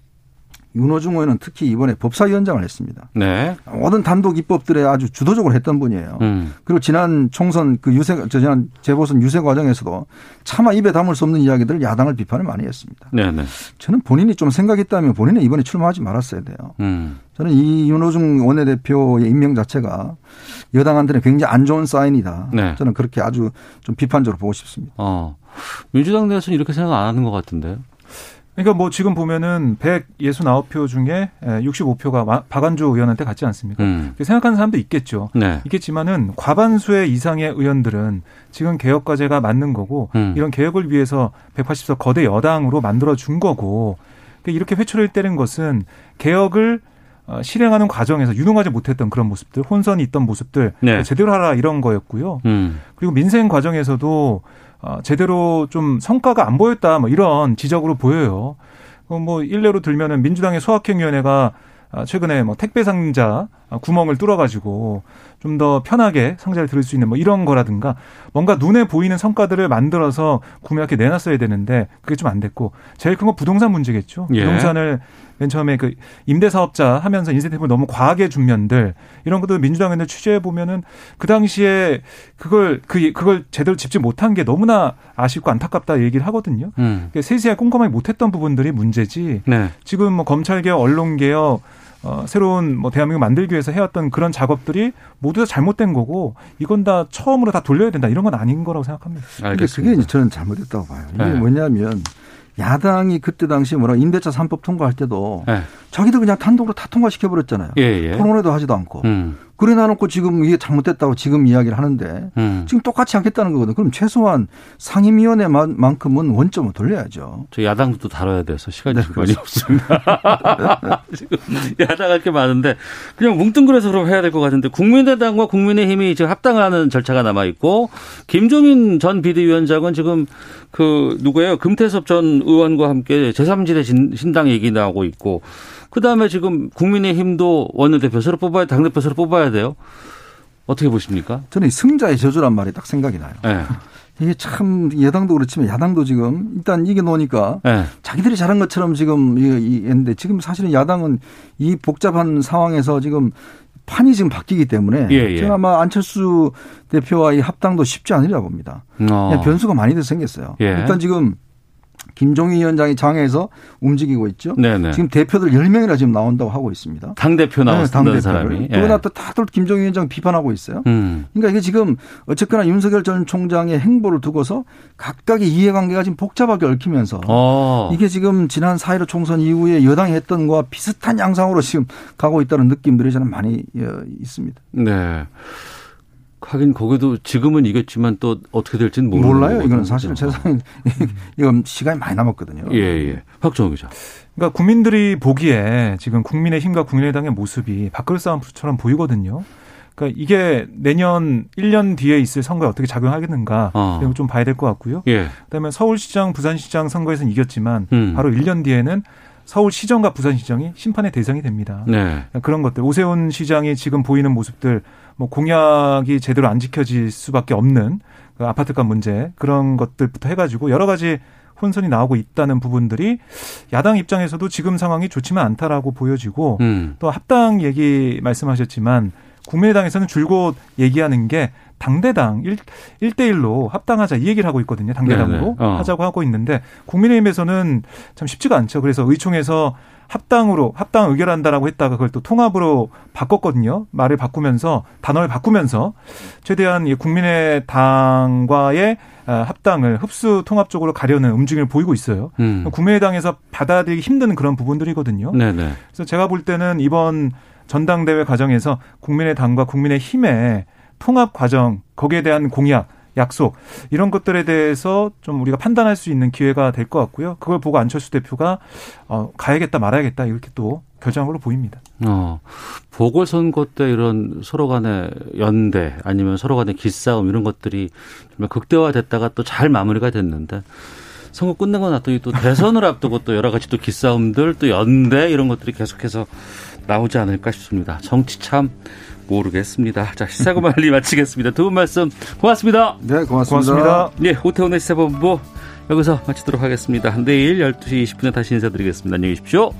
윤호중 의원은 특히 이번에 법사위원장을 했습니다. 네. 모든 단독 입법들에 아주 주도적으로 했던 분이에요. 음. 그리고 지난 총선 그 유세, 저 지난 재보선 유세 과정에서도 차마 입에 담을 수 없는 이야기들 야당을 비판을 많이 했습니다. 네네. 저는 본인이 좀 생각했다면 본인은 이번에 출마하지 말았어야 돼요. 음. 저는 이 윤호중 원내대표의 임명 자체가 여당한테는 굉장히 안 좋은 사인이다. 네. 저는 그렇게 아주 좀 비판적으로 보고 싶습니다. 어. 민주당 내에서는 이렇게 생각 안 하는 것 같은데요. 그러니까 뭐 지금 보면은 169표 중에 65표가 박안주 의원한테 갔지 않습니까? 음. 생각하는 사람도 있겠죠. 네. 있겠지만은 과반수의 이상의 의원들은 지금 개혁 과제가 맞는 거고 음. 이런 개혁을 위해서 180석 거대 여당으로 만들어 준 거고 그러니까 이렇게 회초리를 때린 것은 개혁을 어, 실행하는 과정에서 유능하지 못했던 그런 모습들, 혼선이 있던 모습들 네. 제대로 하라 이런 거였고요. 음. 그리고 민생 과정에서도 어, 제대로 좀 성과가 안 보였다 뭐 이런 지적으로 보여요. 어, 뭐 일례로 들면은 민주당의 소확행위원회가 아, 최근에 뭐 택배 상자 구멍을 뚫어가지고 좀 더 편하게 상자를 들을 수 있는 뭐 이런 거라든가 뭔가 눈에 보이는 성과들을 만들어서 국민한테 내놨어야 되는데 그게 좀 안 됐고 제일 큰 건 부동산 문제겠죠. 예. 부동산을 맨 처음에 그 임대사업자 하면서 인센티브를 너무 과하게 준 면들 이런 것도 민주당에서 취재해 보면은 그 당시에 그걸 그 그걸 제대로 짚지 못한 게 너무나 아쉽고 안타깝다 얘기를 하거든요. 음. 그러니까 세세하게 꼼꼼하게 못했던 부분들이 문제지. 네. 지금 뭐 검찰 개혁, 언론 개혁, 어, 새로운 뭐 대한민국 만들기 위해서 해왔던 그런 작업들이 모두 다 잘못된 거고 이건 다 처음으로 다 돌려야 된다 이런 건 아닌 거라고 생각합니다. 근데 그게 저는 잘못했다고 봐요. 이게 네. 뭐냐면 야당이 그때 당시에 뭐라 임대차 3법 통과할 때도 네. 자기들 그냥 단독으로 다 통과시켜 버렸잖아요. 예, 예. 토론회도 하지도 않고. 음. 그래 놔놓고 지금 이게 잘못됐다고 지금 이야기를 하는데 음. 지금 똑같이 하겠다는 거거든. 그럼 최소한 상임위원회만큼은 원점을 돌려야죠. 저 야당도 또 다뤄야 돼서 시간이 네, 많이 없습니다. (laughs) 지금 야당 할 게 많은데 그냥 뭉뚱그려서 그럼 해야 될 것 같은데 국민의당과 국민의힘이 지금 합당하는 절차가 남아 있고 김종인 전 비대위원장은 지금 그 누구예요? 금태섭 전 의원과 함께 제3지대 신당 얘기 나오고 있고 그 다음에 지금 국민의힘도 원내대표 새로 뽑아야 당대표 새로 뽑아야 돼요. 어떻게 보십니까? 저는 이 승자의 저주란 말이 딱 생각이 나요. 네. (laughs) 이게 참 여당도 그렇지만 야당도 지금 일단 이겨 놓으니까 네. 자기들이 잘한 것처럼 지금 이 했는데 지금 사실은 야당은 이 복잡한 상황에서 지금 판이 지금 바뀌기 때문에 예, 예. 제가 아마 안철수 대표와 이 합당도 쉽지 않으리라 봅니다. 어. 변수가 많이 더 생겼어요. 예. 일단 지금 김종인 위원장이 장에서 움직이고 있죠. 네네. 지금 대표들 10명이나 지금 나온다고 하고 있습니다. 당대표 나왔다는 네. 사람이. 그러고 예. 나또 다들 김종인 위원장 비판하고 있어요. 음. 그러니까 이게 지금 어쨌거나 윤석열 전 총장의 행보를 두고서 각각의 이해관계가 지금 복잡하게 얽히면서 어. 이게 지금 지난 4.15 총선 이후에 여당이 했던 거와 비슷한 양상으로 지금 가고 있다는 느낌들이 저는 많이 어, 있습니다. 네. 하긴 거기도 지금은 이겼지만 또 어떻게 될지는 모르는 몰라요. 이거는. 사실 세상 (laughs) 이건 시간이 많이 남았거든요. 예, 예. 박정호 기자. 그러니까 국민들이 보기에 지금 국민의힘과 국민의당의 모습이 밥그릇 싸움처럼 보이거든요. 그러니까 이게 내년 1년 뒤에 있을 선거에 어떻게 작용하겠는가 어. 이런 걸좀 봐야 될 것 같고요. 예. 그다음에 서울시장, 부산시장 선거에서는 이겼지만 음. 바로 1년 뒤에는 서울시정과 부산시정이 심판의 대상이 됩니다. 네. 그러니까 그런 것들 오세훈 시장이 지금 보이는 모습들 뭐 공약이 제대로 안 지켜질 수밖에 없는 그 아파트값 문제 그런 것들부터 해가지고 여러 가지 혼선이 나오고 있다는 부분들이 야당 입장에서도 지금 상황이 좋지만 않다라고 보여지고 음. 또 합당 얘기 말씀하셨지만 국민의당에서는 줄곧 얘기하는 게 당대당 1, 1대1로 합당하자 이 얘기를 하고 있거든요. 당대당으로 네네. 어. 하자고 하고 있는데 국민의힘에서는 참 쉽지가 않죠. 그래서 의총에서 합당으로 합당 의결한다라고 했다가 그걸 또 통합으로 바꿨거든요. 말을 바꾸면서 단어를 바꾸면서 최대한 이 국민의 당과의 아, 합당을 흡수 통합 쪽으로 가려는 움직임을 보이고 있어요. 음. 국민의당에서 받아들이기 힘든 그런 부분들이거든요. 네네. 그래서 제가 볼 때는 이번 전당대회 과정에서 국민의당과 국민의힘의 통합 과정 거기에 대한 공약 약속 이런 것들에 대해서 좀 우리가 판단할 수 있는 기회가 될 것 같고요. 그걸 보고 안철수 대표가 어, 가야겠다 말아야겠다 이렇게 또 결정한 걸로 보입니다. 어, 보궐선거 때 이런 서로 간의 연대 아니면 서로 간의 기싸움 이런 것들이 정말 극대화됐다가 또 잘 마무리가 됐는데 선거 끝내고 났더니 또 대선을 (laughs) 앞두고 또 여러 가지 또 기싸움들 또 연대 이런 것들이 계속해서 나오지 않을까 싶습니다. 정치 참 모르겠습니다. 자, 시사고말리 마치겠습니다. 두 분 말씀 고맙습니다. 네, 고맙습니다. 고맙습니다. 예, 오태훈의 시사본부 여기서 마치도록 하겠습니다. 내일 12시 20분에 다시 인사드리겠습니다. 안녕히 계십시오.